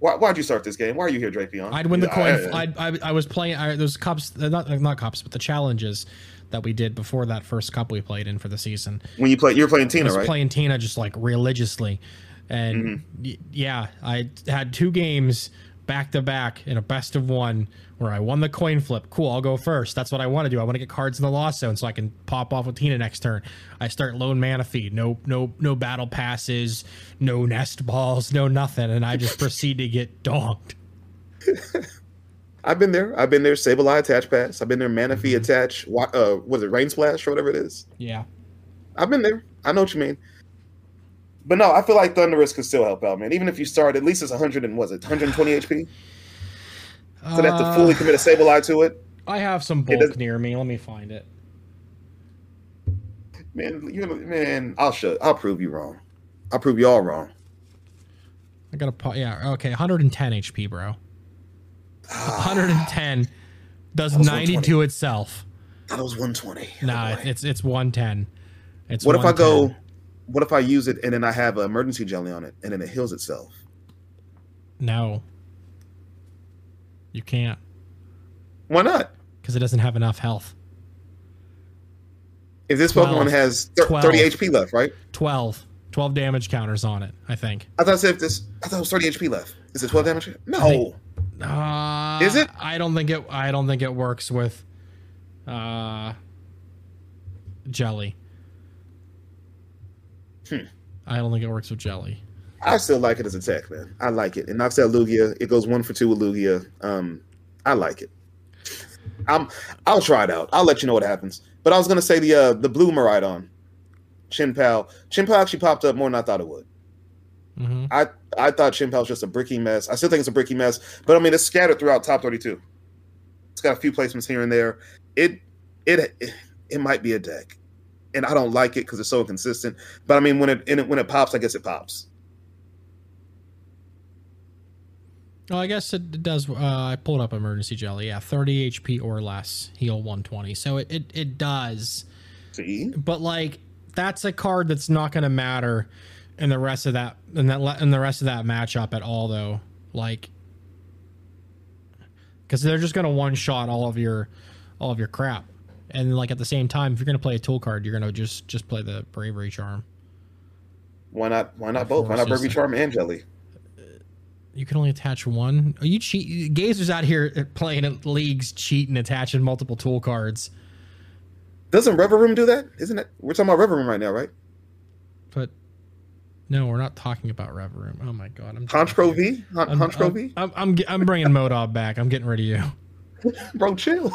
Why, why'd you start this game? Why are you here, Drapion? I'd win the coin. I- I, I, I was playing I, those cups, uh, not not cups, but the challenges that we did before that first cup we played in for the season. when you play, you're playing Tina, I was right? Mm-hmm. playing Tina just like religiously, and y- yeah, I had two games back to back in a best of one where I won the coin flip. Cool, I'll go first. That's what I want to do. I want to get cards in the lost zone so I can pop off with Tina next turn. I start lone Manaphy. No, no, no battle passes, no nest balls, no nothing, and I just proceed to get donked. I've been there. I've been there. Sableye attach pass. I've been there. Manaphy Mm-hmm. attach. Uh, was it rain splash or whatever it is? Yeah. I've been there. I know what you mean. But no, I feel like Thundurus could still help out, man. Even if you start, at least it's 100 and was it 120 HP? So they have to fully commit a Sableye to it. I have some bulk near me. Let me find it. Man, you man, I'll show. I'll prove you wrong. I'll prove you all wrong. I got a yeah. Okay, 110 HP, bro. 110 does was 90 to itself. That was 120. Nah, Oh, it's it's 110. It's what if I go? What if I use it and then I have an emergency jelly on it and then it heals itself? No. You can't Why not? because it doesn't have enough health. If this 12. Pokemon has thir- 12. 30 HP left, right? 12. 12 damage counters on it, I think. I thought I said if this. I thought it was 30 HP left. Is it 12 damage? No. Uh, Is it? I don't think it I don't think it works with uh jelly. Hmm. I don't think it works with jelly. I still like it as a tech, man. I like it. It knocks out Lugia. It goes one for two with Lugia. Um, I like it. I'm. I'll try it out. I'll let you know what happens. But I was gonna say the uh the blue Miraidon, Chin Pao actually popped up more than I thought it would. Hmm I I thought Chin was just a bricky mess. I still think it's a bricky mess, but I mean it's scattered throughout top 32. It's got a few placements here and there. It it it, might be a deck, and I don't like it because it's so inconsistent. But I mean when it, it when it pops, I guess it pops. Well, I guess it does. Uh, I pulled up emergency jelly. Yeah, 30 HP or less, heal 120. So it, it, it does. See, But like that's a card that's not going to matter in the rest of that in that in the rest of that matchup at all though. Like cuz they're just going to one shot all of your all of your crap. And like at the same time if you're going to play a tool card, you're going to just just play the bravery charm. why not? Why not both? Why not bravery Charm and Jelly? You can only attach one. Are you cheat? Gazer's out here playing at leagues, cheating, attaching multiple tool cards. Doesn't Rever Room do that? Isn't it? We're talking about Rever Room right now, right? But no, we're not talking about Rev Room. Oh my god, I'm Hunch Pro V, Hunch Pro I'm, V, I'm, I'm, I'm bringing Modob back. I'm getting rid of you. bro, chill.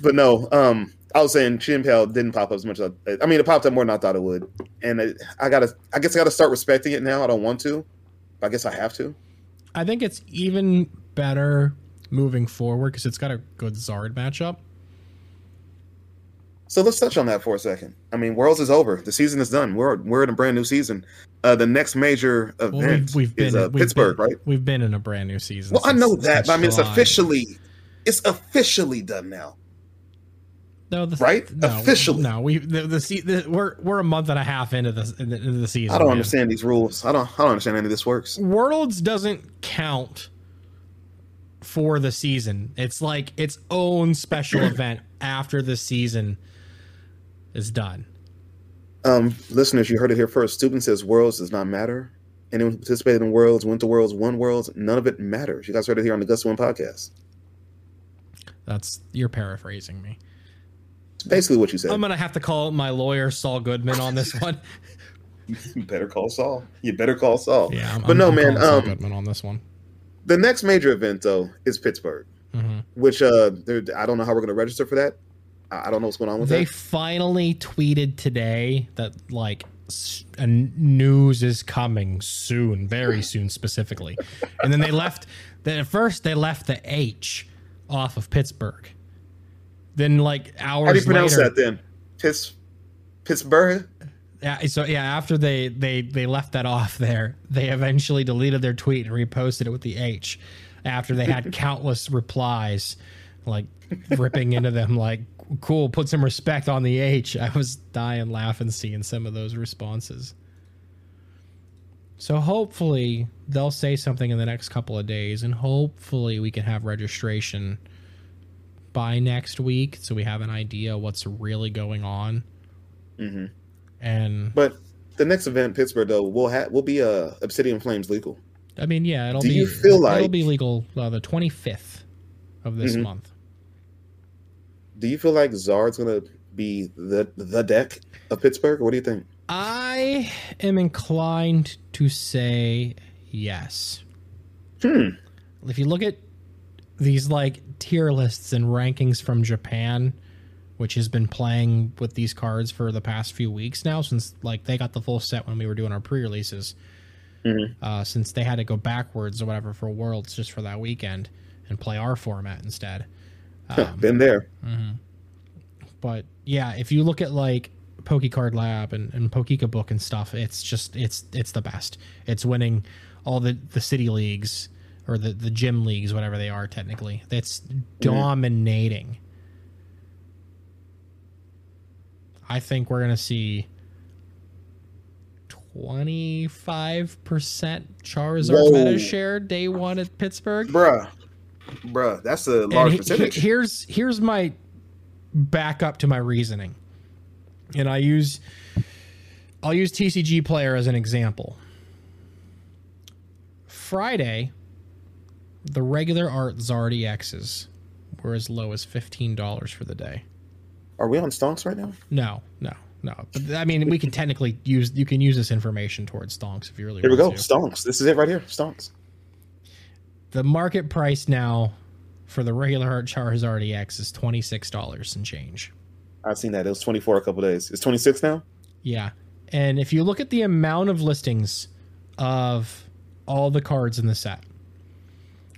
but no, um, I was saying Chien-Pao didn't pop up as much. As I, I mean, it popped up more than I thought it would, and it, I gotta, I guess I gotta start respecting it now. I don't want to, but I guess I have to. I think it's even better moving forward because it's got a good Zard matchup. So let's touch on that for a second. I mean, Worlds is over. The season is done. We're we're in a brand new season. Uh, the next major event Well, we've, we've been is uh, we've Pittsburgh, been- right? We've been in a brand new season. Well, I know that, but I mean, it's officially, it's officially done now. no, the, right? No, Officially. No, we the, the, the we're we're a month and a half into the into the, into the season. I don't man. understand these rules. I don't. I don't understand any of this works. Worlds doesn't count for the season. It's like its own special event after the season is done. Um, listeners, you heard it here first. Stooben says Worlds does not matter. Anyone who participated in Worlds, went to Worlds, won Worlds, none of it matters. You guys heard it here on the Gust of Wind podcast. That's you're paraphrasing me. It's basically what you said. I'm gonna have to call my lawyer Saul Goodman on this one. you better call Saul. You better call Saul. Yeah, I'm, but I'm- no, man. Um, Goodman on this one. the next major event though is Pittsburgh, hmm which uh, I don't know how we're going to register for that. I don't know what's going on with it. They that. finally tweeted today that like news is coming soon, very soon, specifically. And then they left. Then at first they left the H off of Pittsburgh. Then like hours How do you pronounce later, that then? Pitts, Pittsburgh. Yeah, so yeah, after they they they left that off there, they eventually deleted their tweet and reposted it with the H. After they had countless replies, like ripping into them, like "cool, put some respect on the H. I was dying laughing seeing some of those responses. So hopefully they'll say something in the next couple of days, and hopefully we can have registration by next week, so we have an idea what's really going on. hmm And But the next event, Pittsburgh though, will have will be uh, Obsidian Flames legal. I mean, yeah, it'll Do be you feel it'll like- be legal uh, the 25th of this Mhm. month. Do you feel like Zard's gonna be the the deck of Pittsburgh? What do you think? I am inclined to say yes. Hmm. If you look at these like tier lists and rankings from Japan, which has been playing with these cards for the past few weeks now, since like they got the full set when we were doing our pre-releases, Mhm. uh, since they had to go backwards or whatever for Worlds just for that weekend and play our format instead. Um, Been there. but yeah, if you look at like PokeCard Lab and, and Pokeka Book and stuff, it's just it's it's the best. It's winning all the the city leagues or the the gym leagues, whatever they are technically. It's dominating. I think we're gonna see twenty five percent Charizard Whoa. meta share day one at Pittsburgh. Bruh. Bruh, that's a large he- percentage. he- here's here's my backup to my reasoning, and I use I'll use TCG Player as an example. Friday, the regular art Zard EXs were as low as fifteen dollars for the day. Are we on stonks right now? No, no, no. But I mean, we can technically use you can use this information towards stonks if you really Here we go. to. Stonks. This is it right here. Stonks. The market price now for the regular art Charizard EX is twenty six dollars and change. I've seen that. It was 24 a couple days. It's 26 now? Yeah. And if you look at the amount of listings of all the cards in the set,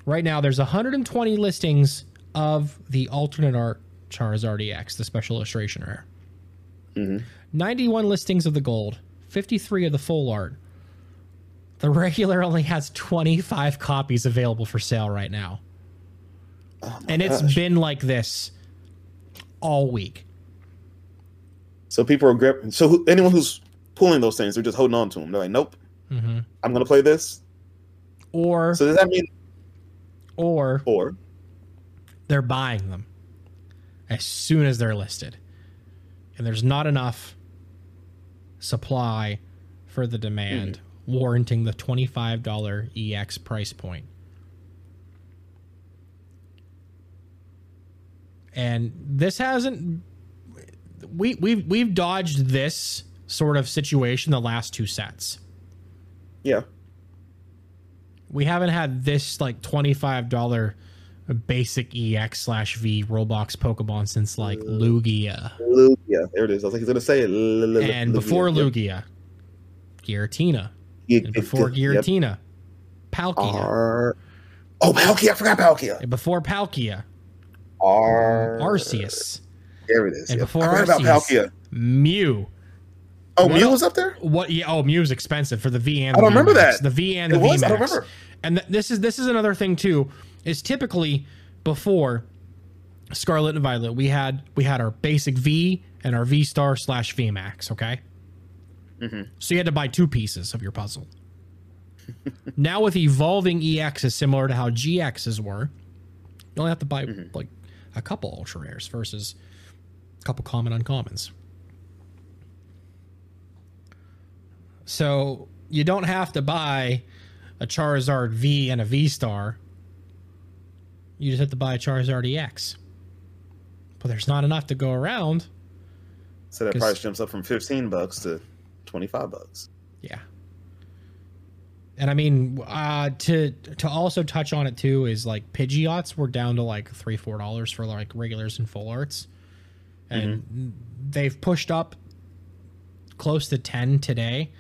right now there's 120 listings of the alternate art Charizard EX, the special illustration rare. Mm-hmm. 91 listings of the gold, 53 of the full art. The regular only has 25 copies available for sale right now. and it's gosh. been like this all week. So people are grip. So who, anyone who's pulling those things, they're just holding on to them. They're like, nope, Mm-hmm. I'm going to play this. Or, So does that mean, or or, they're buying them as soon as they're listed. And there's not enough supply for the demand, warranting the $25 EX price point. And this hasn't we we've we've dodged this sort of situation the last two sets. yeah. we haven't had this like $25 basic EX slash V Rule Box Pokemon since like Lugia. Lugia. There it is. I was like, he's going to say it. L- And Lugia. before. Lugia, Giratina. And before Yep. Palkia. Oh, Palkia. I forgot Palkia. And before Palkia, R. Arceus. There it is. And Yep. before I forgot Arceus, about Palkia. Mew. Oh, What Mew was up there? What? Yeah. Oh, Mew's expensive for the V and I don't remember that. The V and the It was? I VMAX. don't remember. And th- this is this is another thing too. Is typically before Scarlet and Violet, we had we had our basic V and our V Star slash VMAX. Okay. Mm-hmm. So you had to buy two pieces of your puzzle. now with evolving EXs, similar to how GXs were, you only have to buy Mm-hmm. like a couple ultra rares versus a couple common uncommons. So you don't have to buy a Charizard V and a V Star. You just have to buy a Charizard EX. But there's not enough to go around. So that 'Cause- price jumps up from 15 bucks to 25 bucks. Yeah. And I mean, uh, to to also touch on it too is like Pidgeots were down to like three four dollars for like regulars and full arts, and they've pushed up close to ten today.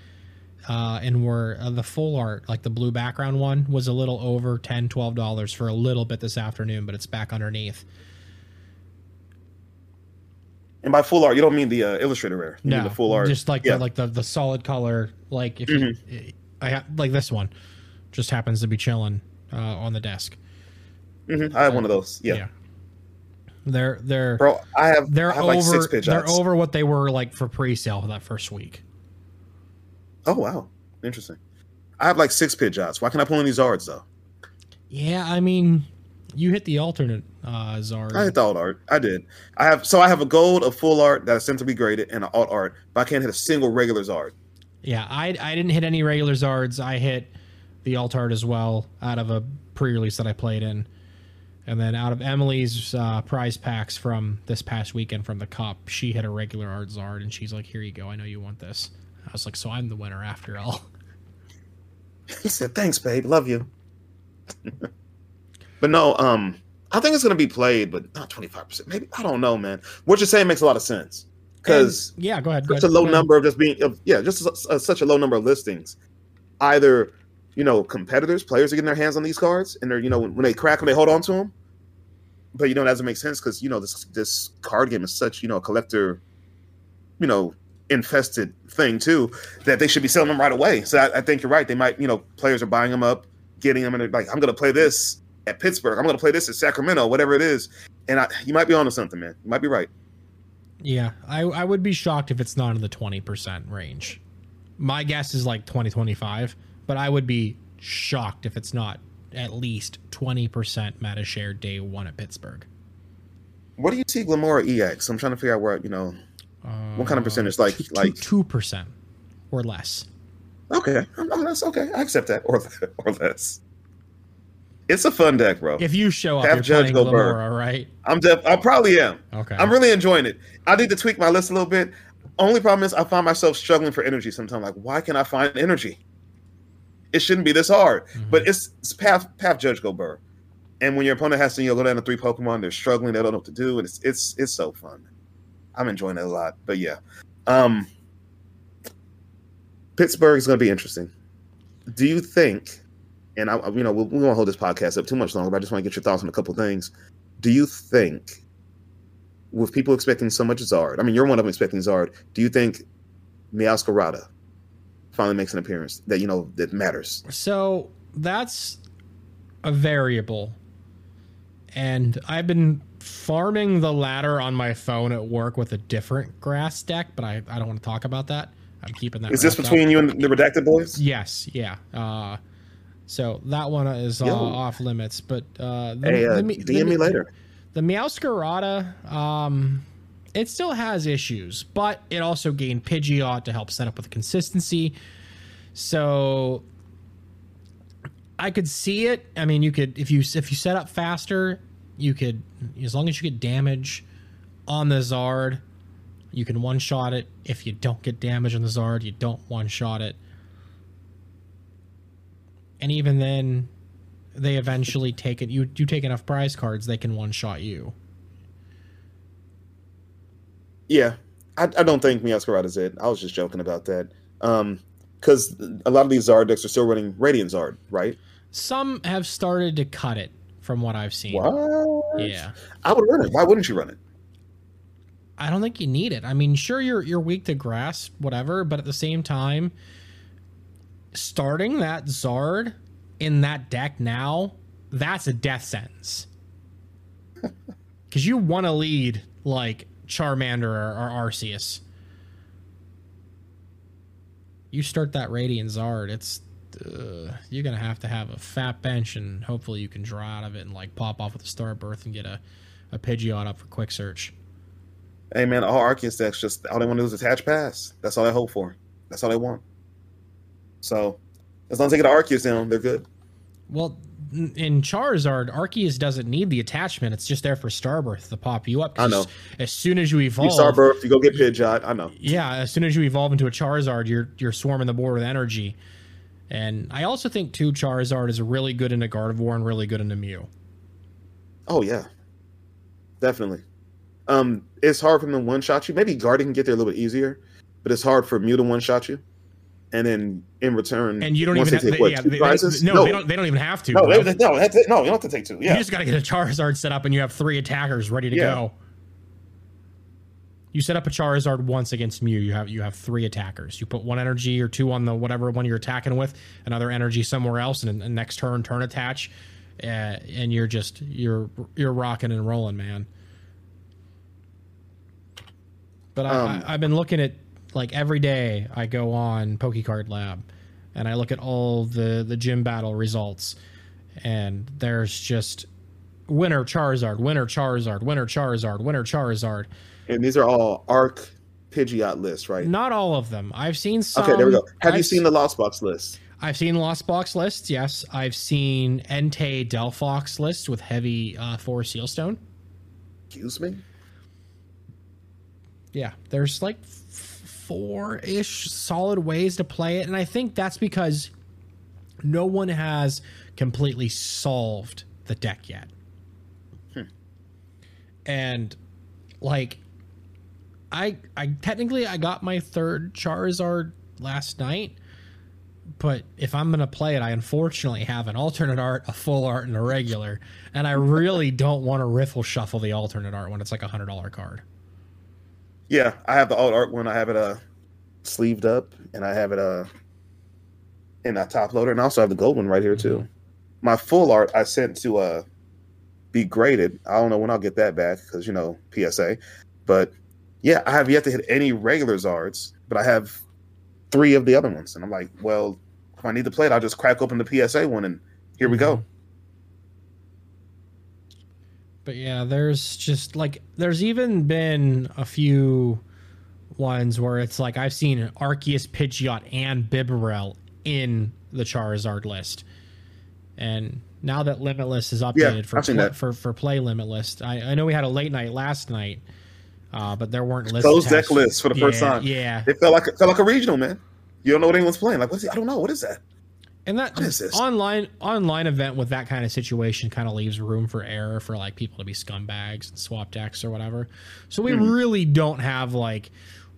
Uh, and we're uh, the full art, like the blue background one, was a little over 10 12 dollars for a little bit this afternoon, but it's back underneath. And by full art, you don't mean the uh, illustrator rare. You mean the full art. just like yeah. the like the the solid color. Like if you, I like this one, just happens to be chilling uh, on the desk. Mhm, I have one of those. Yeah. they're they're Bro, I have, they're I have over like they're over what they were like for pre-sale for that first week. Oh, wow. Interesting. I have like six Pidgeots. Why can't I pull in these arts though? Yeah, I mean, you hit the alternate uh, Zard. I hit the alt art. I did. I have so I have a gold, a full art that's sensibly graded, and an alt art, but I can't hit a single regular Zard. Yeah, I I didn't hit any regular Zards. I hit the Altart as well out of a pre-release that I played in, and then out of Emily's uh, prize packs from this past weekend from the Cup, she had a regular art Zard, and she's like, "Here you go. I know you want this." I was like, "So I'm the winner after all." He said, "Thanks, babe. Love you." but no, um, I think it's gonna be played, but not twenty five percent. Maybe I don't know, man. What you're saying makes a lot of sense because yeah, go ahead. go such a low number of just being, of, yeah, just a, a- such a low number of listings. Either you know, competitors, players are getting their hands on these cards, and they're you know when, when they crack them, they hold on to them. But you know, it doesn't make sense because you know this this card game is such you know a collector, you know, infested thing too that they should be selling them right away. So I, I think you're right. They might you know players are buying them up, getting them, and they're like, I'm going to play this at Pittsburgh. I'm going to play this at Sacramento, whatever it is. And I, you might be onto something, man. You might be right. Yeah, I, I would be shocked if it's not in the 20% range. My guess is like 20, 25, but I would be shocked if it's not at least 20% meta share day one at Pittsburgh. What do you see Glimmora EX? I'm trying to figure out where you know what kind of uh, percentage. Like Two- like two- 2% or less. okay, oh, that's okay. I accept that or or less. It's a fun deck, bro. If you show up, Have Judge playing go burr. Glimmora, right? I'm def- I probably am. Okay. I'm really enjoying it. I need to tweak my list a little bit. Only problem is I find myself struggling for energy sometimes. Like, why can I find energy? It shouldn't be this hard. Mm-hmm. But it's, it's path path Judge Go Burr. And when your opponent has to you know, go down to three Pokemon, they're struggling, they don't know what to do, and it's it's it's so fun. I'm enjoying it a lot. But yeah. Um Pittsburgh is gonna be interesting. Do you think and I, you know, we we won't hold this podcast up too much longer, but I just want to get your thoughts on a couple things. Do you think, with people expecting so much Zard, I mean, you're one of them expecting Zard. Do you think Meowscarada finally makes an appearance that you know that matters? So that's a variable. And I've been farming the ladder on my phone at work with a different grass deck, but I, I don't want to talk about that. I'm keeping that. Is this wrapped up. between you and the Redacted Boys? Yes, yeah. Uh, so that one is uh, off limits, but uh, the, Hey, uh, the me- DM me me- later. The Meowscarada, um, it still has issues, but it also gained Pidgeot to help set up with consistency. So I could see it. I mean, you could if you if you set up faster, you could as long as you get damage on the Zard, you can one shot it. If you don't get damage on the Zard, you don't one shot it. And even then, they eventually take it. You you take enough prize cards, they can one shot you. Yeah, I, I don't think Meowscarada's it. I was just joking about that. Um, because a lot of these Zard decks are still running Radiant Zard, right? Some have started to cut it, from what I've seen. What? Yeah. I would run it. Why wouldn't you run it? I don't think you need it. I mean, sure you're you're weak to grass, whatever, but at the same time, starting that Zard in that deck now, that's a death sentence. Cause you want to lead like Charmander or, or Arceus. You start that Radiant Zard, it's uh, you're gonna have to have a fat bench, and hopefully you can draw out of it and like pop off with a Star Birth and get a a Pidgeot up for quick search. Hey man, all Arceus decks just all they want to do is attach pass. That's all they hope for. That's all they want. So as long as they get Arceus down, they're good. Well, in Charizard, Arceus doesn't need the attachment. It's just there for Starbirth to pop you up. I know. As soon as you You evolve, Starbirth, you go get Pidgeot. I know. yeah, as soon as you evolve into a Charizard, you're you're swarming the board with energy. And I also think too, Charizard is really good in a Gardevoir and really good in a Mew. Oh yeah, definitely. Um, it's hard for them to one shot you. Maybe Guardian can get there a little bit easier, but it's hard for Mew to one shot you. And then in return, And you don't even they have, take, what, yeah, two they- they- no, they don't. They don't even have to. No, bro. they- no, that's it. no, you don't have to take two. You just got to get a Charizard set up, and you have three attackers ready to Yeah. go. You set up a Charizard once against Mew. You have you have three attackers. You put one energy or two on the whatever one you're attacking with, another energy somewhere else, and, and next turn turn attach, uh, and you're just you're you're rocking and rolling, man. But I, Um, I, I've been looking at like every day. I go on PokeCard Lab, and I look at all the the gym battle results, and there's just winner Charizard, winner Charizard, winner Charizard, winner Charizard. and these are all Arc Pidgeot lists, right? Not all of them. I've seen some. okay, there we go. Have you I've seen the Lost Box list? I've seen Lost Box lists. Yes, I've seen Entei Delphox list with heavy uh, Forest Seal Stone. Excuse me. Yeah, there's like four ish solid ways to play it, and I think that's because no one has completely solved the deck yet. Hmm. And like, I I technically I got my third Charizard last night but if I'm gonna play it, I unfortunately have an alternate art, a full art, and a regular, and I really don't want to riffle shuffle the alternate art when it's like a hundred dollar card. Yeah, I have the alt art one. I have it uh sleeved up, and I have it uh in a top loader, and I also have the gold one right here too. Mm-hmm. My full art I sent to uh be graded. I don't know when I'll get that back because you know PSA, but yeah, I have yet to hit any regular Zards, but I have three of the other ones, and I'm like, well, if I need to play it, I'll just crack open the PSA one, and here we go. But yeah, there's just like there's even been a few ones where it's like I've seen an Arceus, Pidgeot, and Bibarel in the Charizard list, and now that Limitless is updated Yeah, for pl- for for play Limitless, I, I know we had a late night last night, uh, but there weren't lists. Closed deck lists for the first time. Yeah, It felt like it felt like a regional, man. You don't know what anyone's playing. Like, what's it? I don't know. What is that? And that What is this? online online event with that kind of situation kind of leaves room for error for like people to be scumbags and swap decks or whatever. So we Hmm. really don't have like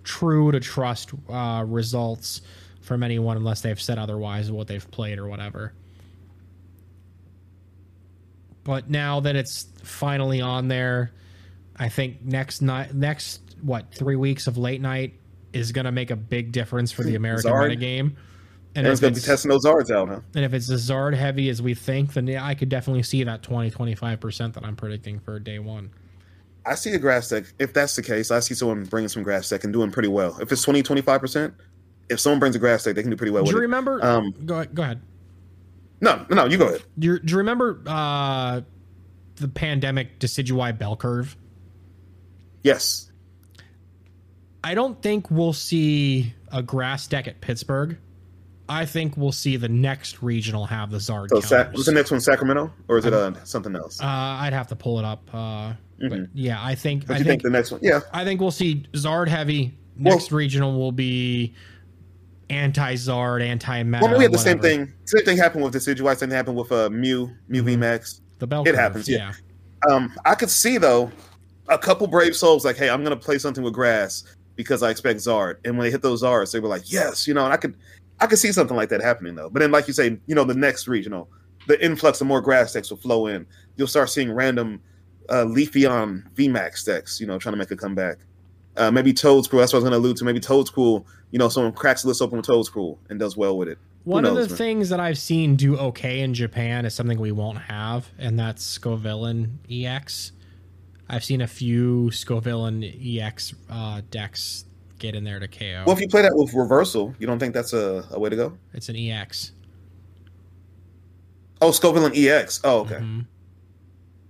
true to trust uh, results from anyone unless they've said otherwise of what they've played or whatever. But now that it's finally on there, I think next night, next what three weeks of late night is going to make a big difference for the American Zard. metagame. And And it's if gonna be it's, testing those Zards out, huh? and if it's as Zard heavy as we think, then yeah, I could definitely see that 20 25% that I'm predicting for day one. I see a grass deck. If that's the case, I see someone bringing some grass deck and doing pretty well. If it's 20, 25%, if someone brings a grass deck, they can do pretty well Do with you it. remember? Um, go, go ahead. No, no, no, you go ahead. Do you, do you remember uh, the pandemic Decidueye bell curve? Yes. I don't think we'll see a grass deck at Pittsburgh. I think we'll see the next regional have the Zard So, Sa- counters. what's the next one? Sacramento, or is it uh, something else? Uh, I'd have to pull it up. Uh, But yeah, I think Mm-hmm. But I you think, think the next one? Yeah. I think we'll see Zard heavy. Well- Next regional will be anti Zard, anti Meta. Well, we had the same thing. Same thing happened with the Decidueye. Same thing happened with uh, Mew, Mew Mm-hmm. VMAX. The bell It curve, happens, yeah. Um, I could see though a couple brave souls like, hey, I'm gonna play something with grass because I expect Zard. And when they hit those Zards, they were like, yes, you know. And I could, I could see something like that happening though. But then, like you say, you know, the next regional, the influx of more grass decks will flow in. You'll start seeing random uh, Leafeon VMAX decks, you know, trying to make a comeback. Uh, maybe Toedscruel. That's what I was going to allude to. Maybe Toedscruel. You know, someone cracks the list open with Toedscruel and does well with it. Who One of the man? things that I've seen do okay in Japan is something we won't have, and that's Scovillain EX. I've seen a few Scovillain EX uh, decks get in there to KO. Well, if you play that with reversal, you don't think that's a, a way to go? it's an EX. Oh, Scoville EX. Oh, okay. Mhm.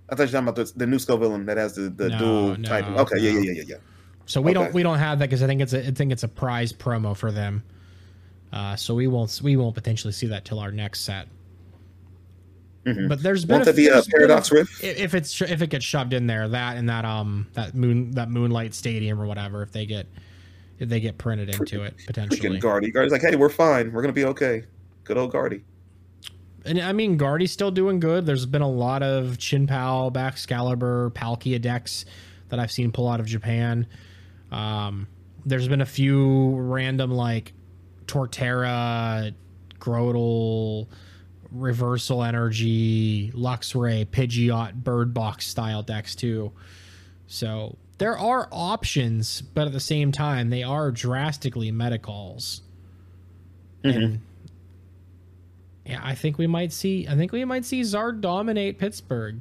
I thought you were talking about the, the new Scoville that has the, the No, dual no, type. Okay, yeah, no. yeah, yeah, yeah, yeah. So we don't we don't have that because I think it's a I think it's a prize promo for them. Uh, so we won't we won't potentially see that till our next set. But there's been Won't a, that be a Paradox Rift? If it's if it gets shoved in there, that and that um that moon that Moonlight Stadium or whatever, if they get if they get printed into it potentially. Freaking Guardy. Guardy's like, hey, we're fine. We're gonna be okay. Good old Guardy. And I mean, Guardy's still doing good. There's been a lot of Chien-Pao, Baxcalibur, Palkia decks that I've seen pull out of Japan. Um, there's been a few random like Torterra, Grotle, Reversal Energy, Luxray, Pidgeot, Bird Box style decks too. So there are options, but at the same time, they are drastically meta calls. And yeah, I think we might see. I think we might see Zard dominate Pittsburgh.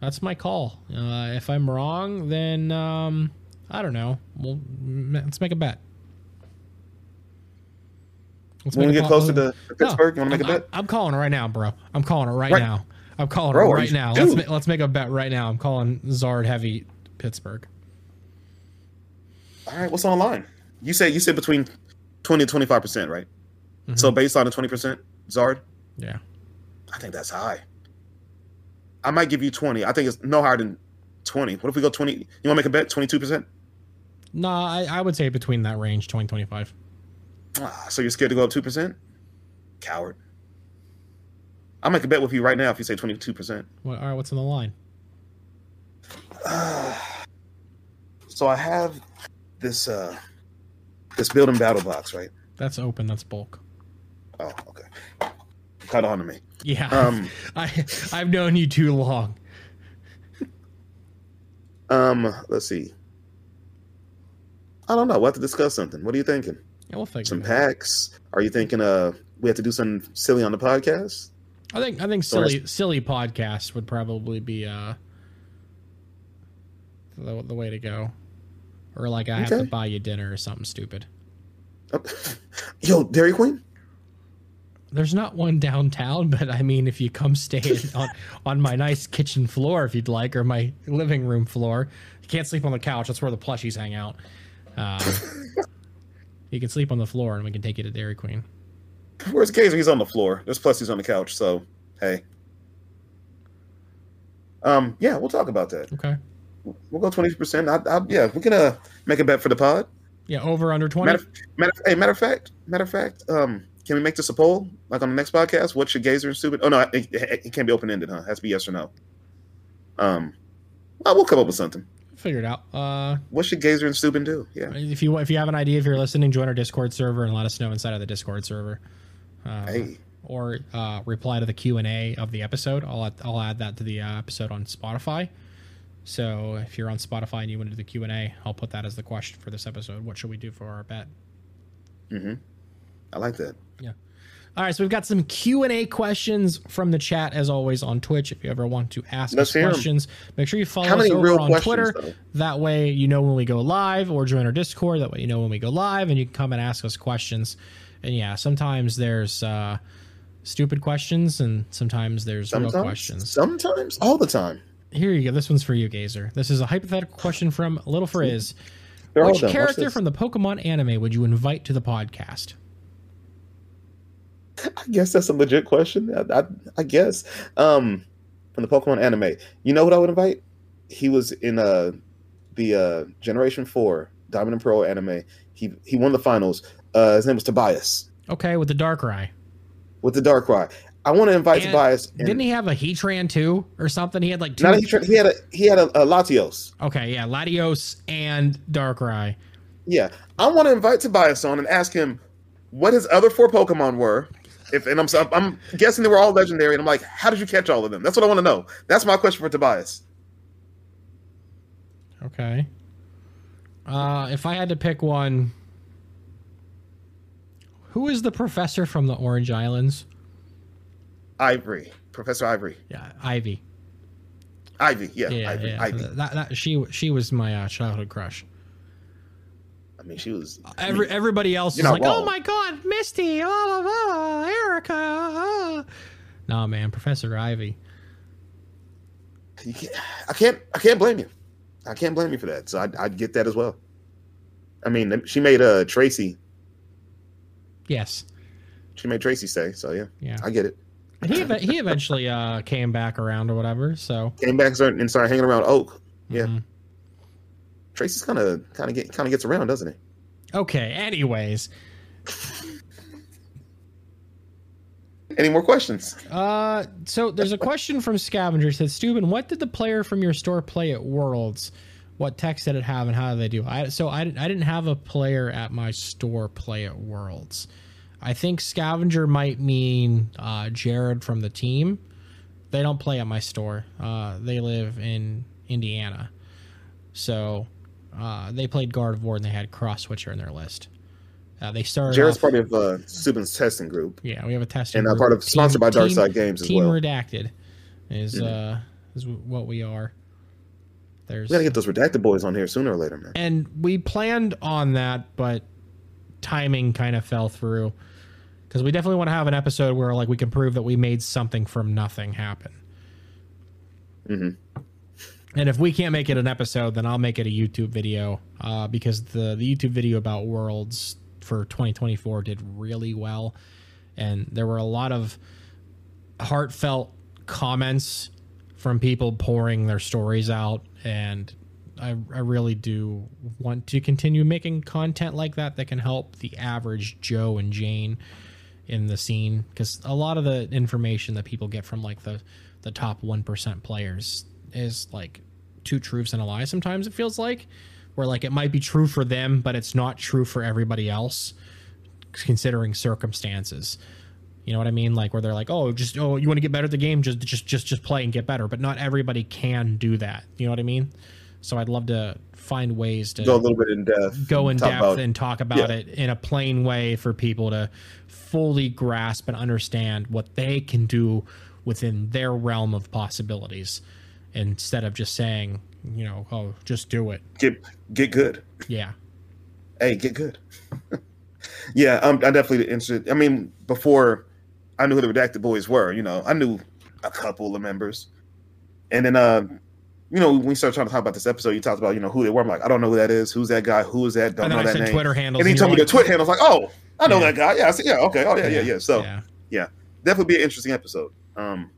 That's my call. Uh, if I'm wrong, then um, I don't know. Well, let's make a bet. Let's When we get closer to, No, Pittsburgh, you want to make a I'm- bet? I'm calling it right now, bro. I'm calling it right, Right. now. I'm calling Bro, right now. Let's dude. ma- let's make a bet right now. I'm calling Zard heavy Pittsburgh. All right, what's on the line? You say you said between 20 to 25 percent, right? Mm-hmm. So based on the 20 percent, Zard, Yeah. I think that's high. I might give you 20. I think it's no higher than 20. What if we go 20? You want to make a bet? 22 percent? No, I, I would say between that range, 20, 25. Ah, so you're scared to go up two percent? Coward. I'll make a bet with you right now if you say 22 percent. What, all right, what's on the line? So I have this uh this building battle box, right? That's open. That's bulk. Oh, okay. Cut on to me. Yeah. Um, I I've known you too long. Um, let's see. I don't know. We'll have to discuss something. What are you thinking? Yeah, we'll figure Some it packs? Are you thinking uh we have to do something silly on the podcast? I think I think silly silly podcast would probably be uh the, the way to go. Or like I have to buy you dinner or something stupid. Oh, Yo, Dairy Queen? There's not one downtown, but I mean, if you come stay on on my nice kitchen floor, if you'd like, or my living room floor, you can't sleep on the couch. That's where the plushies hang out. Um, you can sleep on the floor, and we can take you to Dairy Queen. Where's Gazer? He's on the floor. There's plus he's on the couch, so hey. Um, yeah, we'll talk about that. Okay. We'll go twenty percent. I, I, yeah, we're gonna make a bet for the pod. Yeah, over under twenty. Matter, matter, hey, matter of fact, matter of fact, um, can we make this a poll like on the next podcast? What should Gazer and Stooben? Oh no, it, it, it can't be open ended, huh? It has to be yes or no. Um, well, we'll come up with something. Figure it out. Uh, What should Gazer and Stooben do? Yeah, if you if you have an idea, if you're listening, join our Discord server and let us know inside of the Discord server. Uh, hey, or uh, reply to the Q and A of the episode. I'll add, I'll add that to the uh, episode on Spotify. So if you're on Spotify and you want to do the Q and A, I'll put that as the question for this episode. What should we do for our bet? Hmm. I like that. Yeah. All right, so we've got some Q and A questions from the chat as always on Twitch. If you ever want to ask Let's us questions, make sure you follow How us over on Twitter. though? That way, you know when we go live, or join our Discord. That way, you know when we go live, and you can come and ask us questions. And yeah, sometimes there's uh, stupid questions, and sometimes there's Sometimes, real questions. sometimes, all the time. Here you go. This one's for you, Gazer. This is a hypothetical question from Little Frizz. They're Which character from the Pokemon anime would you invite to the podcast? I guess that's a legit question. I, I, I guess. Um, from the Pokemon anime, you know what I would invite? He was in uh the uh Generation Four Diamond and Pearl anime. He he won the finals. Uh, his name was Tobias Okay, with the dark Darkrai. with the dark Darkrai. I want to invite And Tobias. And Didn't he have a Heatran too, or something? He had like two. Not a, he, he had a he had a, a Latios. okay, yeah, Latios and Darkrai. Yeah, I want to invite Tobias on and ask him what his other four Pokemon were. If and I'm I'm guessing they were all legendary, and I'm like, how did you catch all of them? That's what I want to know. That's my question for Tobias. Okay. Uh, if I had to pick one, who is the professor from the Orange Islands? Ivory, Professor Ivory, Yeah, Ivy. Ivy, yeah, Yeah, Ivy, yeah. Ivy. That, that she she was my uh, childhood crush. I mean, she was I Every mean, everybody else is like, oh my god, Misty, blah, blah, blah, Erica. ah." Nah, man, Professor Ivy. you can't, I can't, I can't blame you. I can't blame you for that. So I'd, I'd get that as well. I mean, she made uh Tracy. Yes. She made Tracy stay. So yeah, Yeah. I get it. He ev- he eventually uh, came back around or whatever. So Came back and started, and started hanging around Oak. Yeah, Mhm. Tracy's kind of, kind of get, kind of gets around, doesn't he? okay. Anyways, Any more questions? uh, so there's a question from Scavenger. It says, Stooben, what did the player from your store play at Worlds? What text did it have, and how did they do? I so I didn't I didn't have a player at my store play at Worlds. I think Scavenger might mean uh, Jared from the team. They don't play at my store. Uh, they live in Indiana, so uh, they played Gardevoir and they had Cross Switcher in their list. Uh, they started. Jared's off- part of uh, Stooben's testing group. yeah, we have a testing group. And, group. part of- sponsored by Darkside Games as Team well. Mm-hmm. Redacted is uh is what we are. There's We gotta get those redacted boys on here sooner or later, man. and we planned on that, but timing kind of fell through because we definitely want to have an episode where like we can prove that we made something from nothing happen. Mhm. And if we can't make it an episode, then I'll make it a YouTube video uh, because the the YouTube video about Worlds for 2024 did really well, and there were a lot of heartfelt comments from people pouring their stories out, and I, I really do want to continue making content like that that can help the average Joe and Jane in the scene. Because a lot of the information that people get from like the the top 1% players is like two truths and a lie sometimes it feels like where like it might be true for them but it's not true for everybody else considering circumstances you know what i mean? Like where they're like oh just oh you want to get better at the game? Just just just just play and get better. But not everybody can do that. You know what i mean? So i'd love to find ways to go a little bit in depth go in depth about- and talk about yeah. it in a plain way for people to fully grasp and understand what they can do within their realm of possibilities instead of just saying you know oh just do it. Get get good. Yeah. Hey, get good. yeah, I'm, I'm definitely interested. I mean, before I knew who the redacted boys were, you know, I knew a couple of members, and then, uh, you know, when we started trying to talk about this episode, you talked about, you know, who they were. I'm like, I don't know who that is. Who's that guy? Who is that? Don't and know i that name. twitter handles and he told me you're the Twitter handle. I was like, oh, I know Yeah. that guy. Yeah, I said, yeah, okay, oh yeah, yeah, yeah. So yeah. definitely be an interesting episode. Um,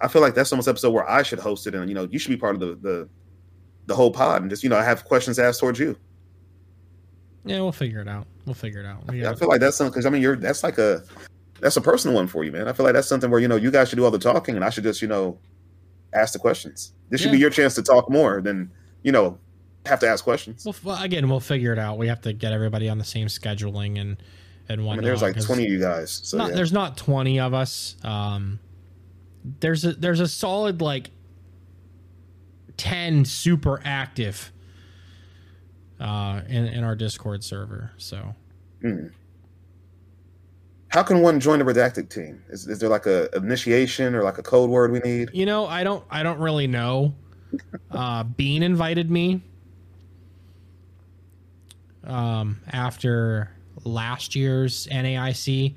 I feel like that's almost episode where I should host it, and you know, you should be part of the the, the whole pod, and just you know, I have questions asked towards you. yeah we'll figure it out we'll figure it out Yeah, I feel like that's something because I mean, you're that's like a that's a personal one for you, man. I feel like that's something where you know you guys should do all the talking, and I should just you know ask the questions. This should be your chance to talk more than you know have to ask questions. Well, again, we'll figure it out. We have to get everybody on the same scheduling and and I whatnot. mean, there's like 20 of you guys, so not, yeah. there's not 20 of us um there's a there's a solid like 10 super active uh in, in our discord server so how can one join the redacted team? Is, is there like a initiation or like a code word we need? you know i don't i don't really know uh bean invited me um after last year's naic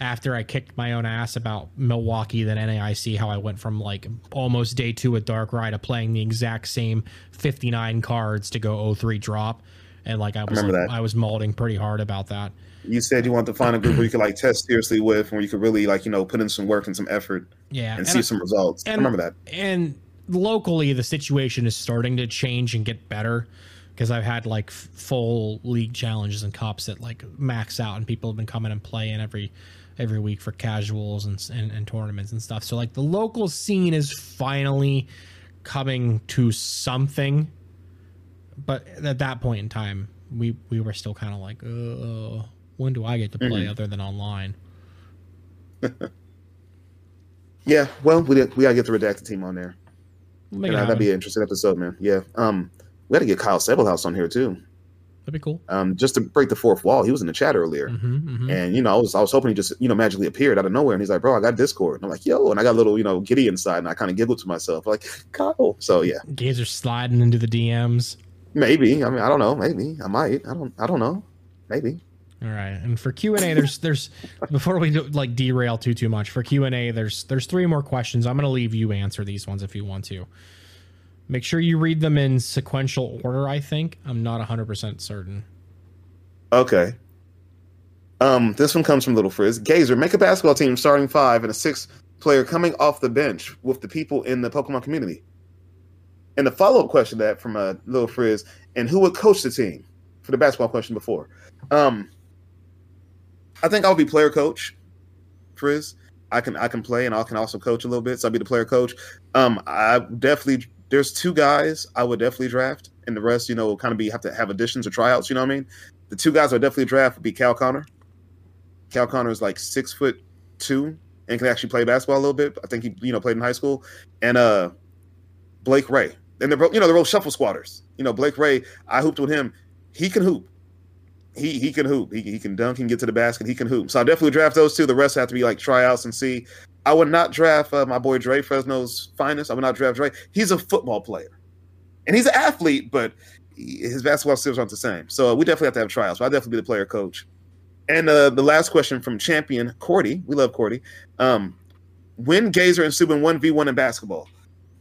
after i kicked my own ass about milwaukee then naic how i went from like almost day two at darkrai to playing the exact same 59 cards to go 03 drop and like i was like, i was molding pretty hard about that You said you want to find a group where you could like test seriously with, where you could really like you know put in some work and some effort yeah and, and see I- some results. I remember that. and locally the situation is starting to change and get better because I've had like full league challenges and cups that like max out and people have been coming and playing every every week for casuals and, and and tournaments and stuff. So like the local scene is finally coming to something, but at that point in time, we we were still kind of like, uh, when do I get to play other than online? Yeah, well, we we gotta get the redacted team on there. We'll make And that'd be an interesting episode, man. Yeah. Um, we got to get Kyle Sabelhaus on here too. That'd be cool. Um, just to break the fourth wall. He was in the chat earlier. hmm hmm And you know, I was I was hoping he just you know magically appeared out of nowhere, and he's like, "Bro, I got Discord." And I'm like, "Yo," and I got a little you know giddy inside, and I kind of giggled to myself, like, "Kyle." So yeah, Gazer sliding into the DMs. maybe. I mean, I don't know. Maybe I might. I don't. I don't know. Maybe. All right, and for Q and A, there's there's before we do, like derail too too much for Q and A, there's there's three more questions. I'm gonna leave you answer these ones if you want to. Make sure you read them in sequential order. I think I'm not 100 percent certain. Okay. Um, this one comes from Little Frizz. Gazer, make a basketball team starting five and a six player coming off the bench with the people in the Pokemon community. And the follow up question that from uh, Little Frizz, and who would coach the team for the basketball question before? Um, I think I'll be player coach, Frizz. I can I can play and I can also coach a little bit, so I'll be the player coach. Um, I definitely there's two guys I would definitely draft, and the rest, you know, kind of be have to have additions or tryouts. You know what I mean? The two guys I definitely draft would be Cal Connor. Cal Connor is like six foot two and can actually play basketball a little bit. I think he, you know, played in high school. And uh Blake Ray. And they're both, you know, they're both shuffle squatters. You know, Blake Ray, I hooped with him. He can hoop. He he can hoop. He, he can dunk, he can get to the basket, he can hoop. So I definitely draft those two. The rest have to be like tryouts and see. I would not draft uh, my boy Dre, Fresno's finest. I would not draft Dre. He's a football player. And he's an athlete, but he- his basketball skills aren't the same. So uh, we definitely have to have tryouts. So I'll definitely be the player coach. And uh, the last question from champion Cordy, we love Cordy. Um, when Gazer and Stooben one v one in basketball,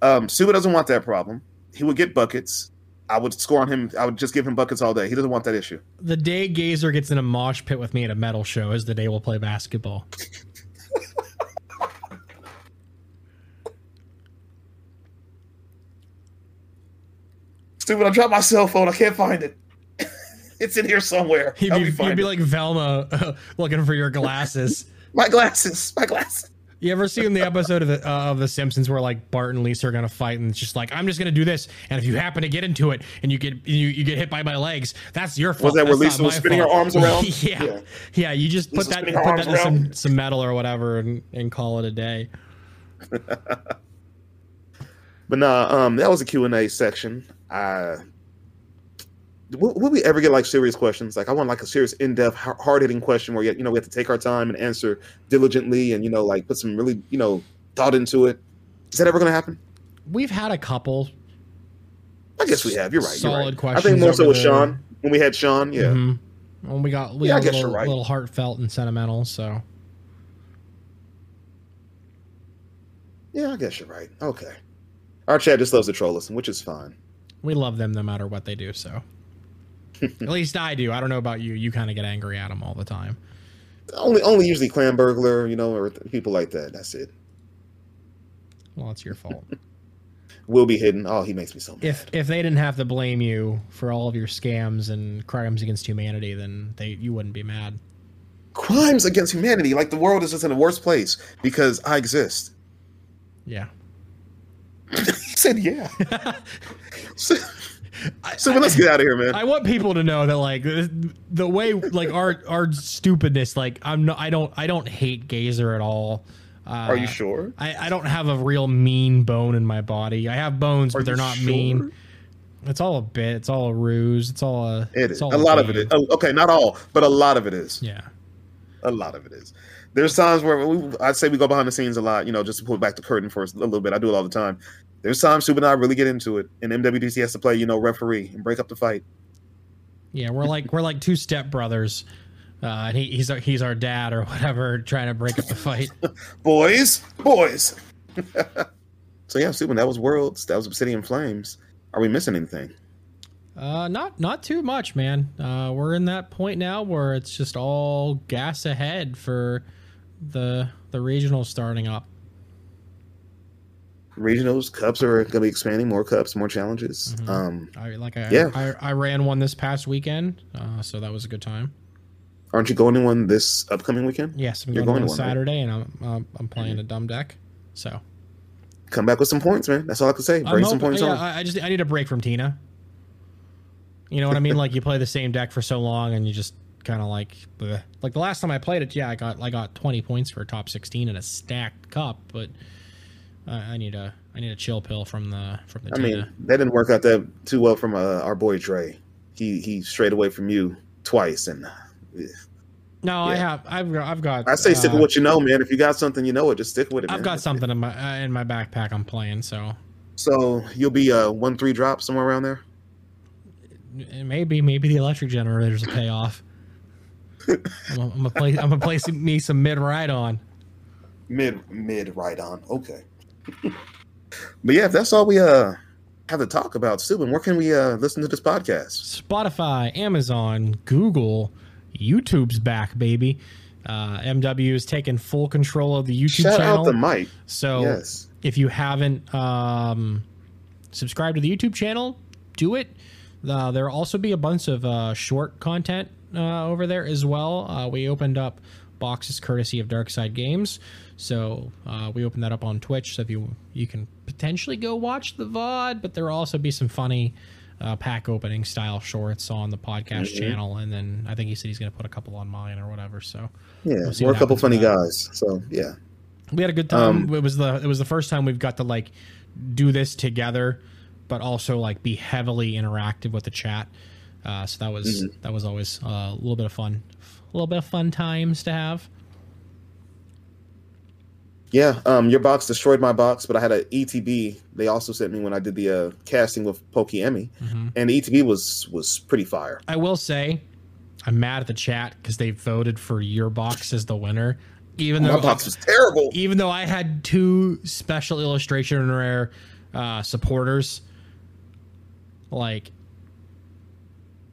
um, Stooben doesn't want that problem. He would get buckets. I would score on him. I would just give him buckets all day. He doesn't want that issue. The day Gazer gets in a mosh pit with me at a metal show is the day we'll play basketball. Stupid! I dropped my cell phone. I can't find it. it's in here somewhere. He'd be, he'd be like Velma uh, looking for your glasses. my glasses. My glasses. You ever seen the episode of the uh, of The Simpsons where like Bart and Lisa are gonna fight and it's just like I'm just gonna do this and if you happen to get into it and you get you, you get hit by my legs that's your fault. Was that where That's Lisa was spinning her arms around? yeah. Yeah. yeah, You just put that put that in some, some metal or whatever and, and call it a day. But nah, um, that was a Q and A section. I will, will we ever get like serious questions? Like I want like a serious, in depth, hard hitting question where you know we have to take our time and answer diligently, and you know like put some really you know thought into it. Is that ever going to happen? We've had a couple. I guess we have. You're right. Solid you're right. I think more so with Sean when we had Sean. Yeah. Mhm. When we got we Yeah, got a guess little, you're right. little heartfelt and sentimental, so Yeah, I guess you're right. Okay. Our chat just loves to troll us, which is fine. we love them no matter what they do. So at least I do. I don't know about you. You kind of get angry at them all the time. Only, only usually clan burglar, you know, or people like that. That's it. Well, it's your fault. Will be hidden. Oh, he makes me so mad. if if they didn't have to blame you for all of your scams and crimes against humanity, then they you wouldn't be mad. crimes against humanity. Like the world is just in a worse place because I exist. Yeah. he said, "Yeah." so, let's get out of here, man. I want people to know that like the, way like our our stupidness like I'm not I don't I don't hate Gazer at all. Uh, Are you sure? I, I don't have a real mean bone in my body. I have bones, Are but they're not sure? mean. It's all a bit. It's all a ruse. It's all a. It is. all A lot of it game. is. Oh, okay, not all, but a lot of it is. Yeah. A lot of it is. There's times where we, I'd say we go behind the scenes a lot, you know, just to pull back the curtain for a little bit. I do it all the time. There's times Super and I really get into it, and MWDC has to play, you know, referee and break up the fight. Yeah, we're like we're like two step brothers, uh, and he, he's our, he's our dad or whatever, trying to break up the fight. Boys, boys. so yeah, Super, that was Worlds. That was Obsidian Flames. Are we missing anything? Uh, not not too much, man. Uh, we're in that point now where it's just all gas ahead for the the regional starting up. Regionals, cups are going to be expanding. More cups, more challenges. Mm-hmm. Um, I like I, Yeah. I I ran one this past weekend, uh, so that was a good time. aren't you going to one this upcoming weekend? Yes, I'm You're going, going on to one, right? Saturday, and I'm I'm, I'm playing a dumb deck. So Come back with some points, man. That's all I can say. Bring some points yeah, on. I, just I need a break from Tina. You know what I mean? like you play the same deck for so long, and you just kind of like bleh. like the last time I played it. Yeah, I got I got 20 points for a top 16 in a stacked cup, but I, I need a I need a chill pill from the from the I Tina. mean, that didn't work out that too well from uh, our boy Dre. He he strayed away from you twice, and uh, no, I have I've got I've got. I say stick uh, with what you know, man. If you got something, you know it. Just stick with it. I've man. got something in my uh, in my backpack. I'm playing, so So you'll be a one three drop somewhere around there. maybe maybe the electric generators will pay off. I'm gonna, I'm gonna play I'm gonna play me some Miraidon. Mid mid right on. Okay. But yeah, if that's all we uh have to talk about, Stooben, where can we uh listen to this podcast? Spotify, Amazon, Google, YouTube's back, baby. Uh, MW is taking full control of the YouTube Shout channel. out to Mike. so Yes. if you haven't um, subscribed to the YouTube channel, do it. Uh, there'll also be a bunch of uh, short content uh, over there as well. Uh, we opened up boxes courtesy of Darkside Games, so uh, we open that up on Twitch. So if you you can potentially go watch the VOD, but there will also be some funny uh, pack opening style shorts on the podcast Mm-hmm. channel, and then I think he said he's going to put a couple on mine or whatever. So Yeah, We'll we're a couple funny guys. So yeah. we had a good time. Um, it was the it was the first time we've got to like do this together, but also like be heavily interactive with the chat. Uh, so that was Mm-hmm. that was always uh, a little bit of fun, a little bit of fun times to have. Yeah, um, your box destroyed my box, but I had a ETB. They also sent me when I did the uh, casting with Pokey Emmy, Mm-hmm. and the ETB was was pretty fire. I will say, I'm mad at the chat because they voted for your box as the winner, even My though box was terrible. even though I had two special illustration rare uh, supporters, like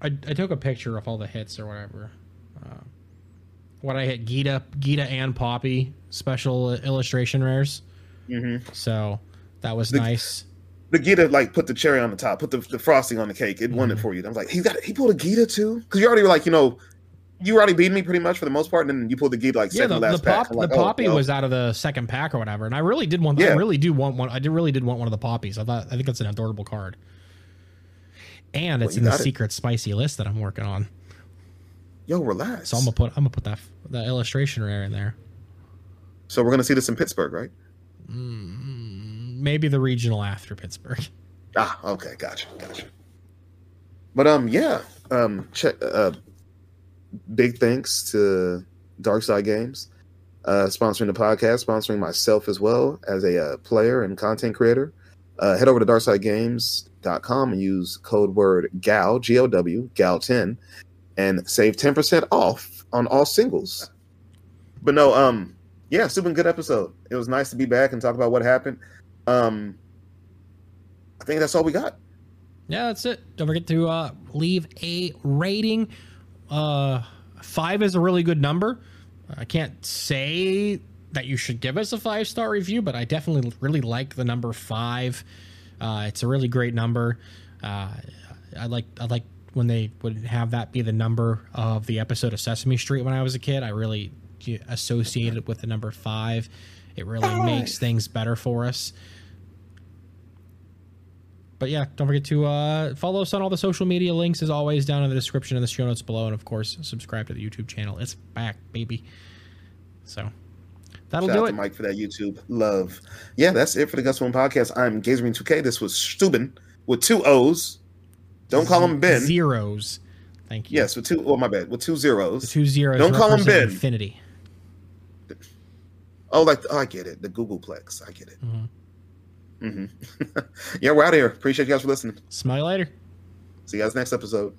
I, I took a picture of all the hits or whatever. What I hit Geeta, Geeta and Poppy special illustration rares. Mm-hmm. So that was The- nice. The Geeta like put the cherry on the top, put the, the frosting on the cake. It won it for you. I was like, he got he pulled a Geeta too, because you already were like, you know, you already beat me pretty much for the most part, and then you pulled the Geeta like Yeah, second the, to the pack. pop like, the oh, poppy well. was out of the second pack or whatever, and I really did want. I Yeah. really do want one. I did really did want one of the poppies. I thought I think it's an adorable card, and it's you in the it. secret spicy list that I'm working on. Yo relax. So I'm gonna put I'm gonna put that the illustration rare in there. So we're gonna see this in Pittsburgh, right? Maybe the regional after Pittsburgh. Ah, okay, gotcha, gotcha. But um, yeah, um, check. Uh, big thanks to Darkside Games, uh, sponsoring the podcast, sponsoring myself as well as a uh, player and content creator. Uh, head over to darksidegames.com and use code word GAL G O W GAL ten and save ten percent off on all singles. But no, um, yeah, super good episode. It was nice to be back and talk about what happened. Um, I think that's all we got. Yeah, that's it. Don't forget to uh, leave a rating. Uh, five is a really good number. I can't say that you should give us a five star review, but I definitely really like the number five. Uh, it's a really great number. Uh, I like I like when they would have that be the number of the episode of Sesame Street when I was a kid. I really associated it with the number five. It really makes things better for us. But yeah, don't forget to uh, follow us on all the social media links, as always, down in the description and the show notes below. And of course, subscribe to the YouTube channel. It's back, baby. So that'll Shout do out it. to Mike for that YouTube love. Yeah, that's it for the Gust of Wind podcast. I'm Gazerbeam 2K. This was Stooben with two O's. Don't call him Ben. Zeros. Thank you. Yes, with two. Oh, my bad. With two zeros. The two zeros. Don't call him Ben. Infinity. Oh, like oh, I get it. The Googolplex. I get it. Mhm. hmm yeah, we're out of here. Appreciate you guys for listening. You later. See you guys next episode.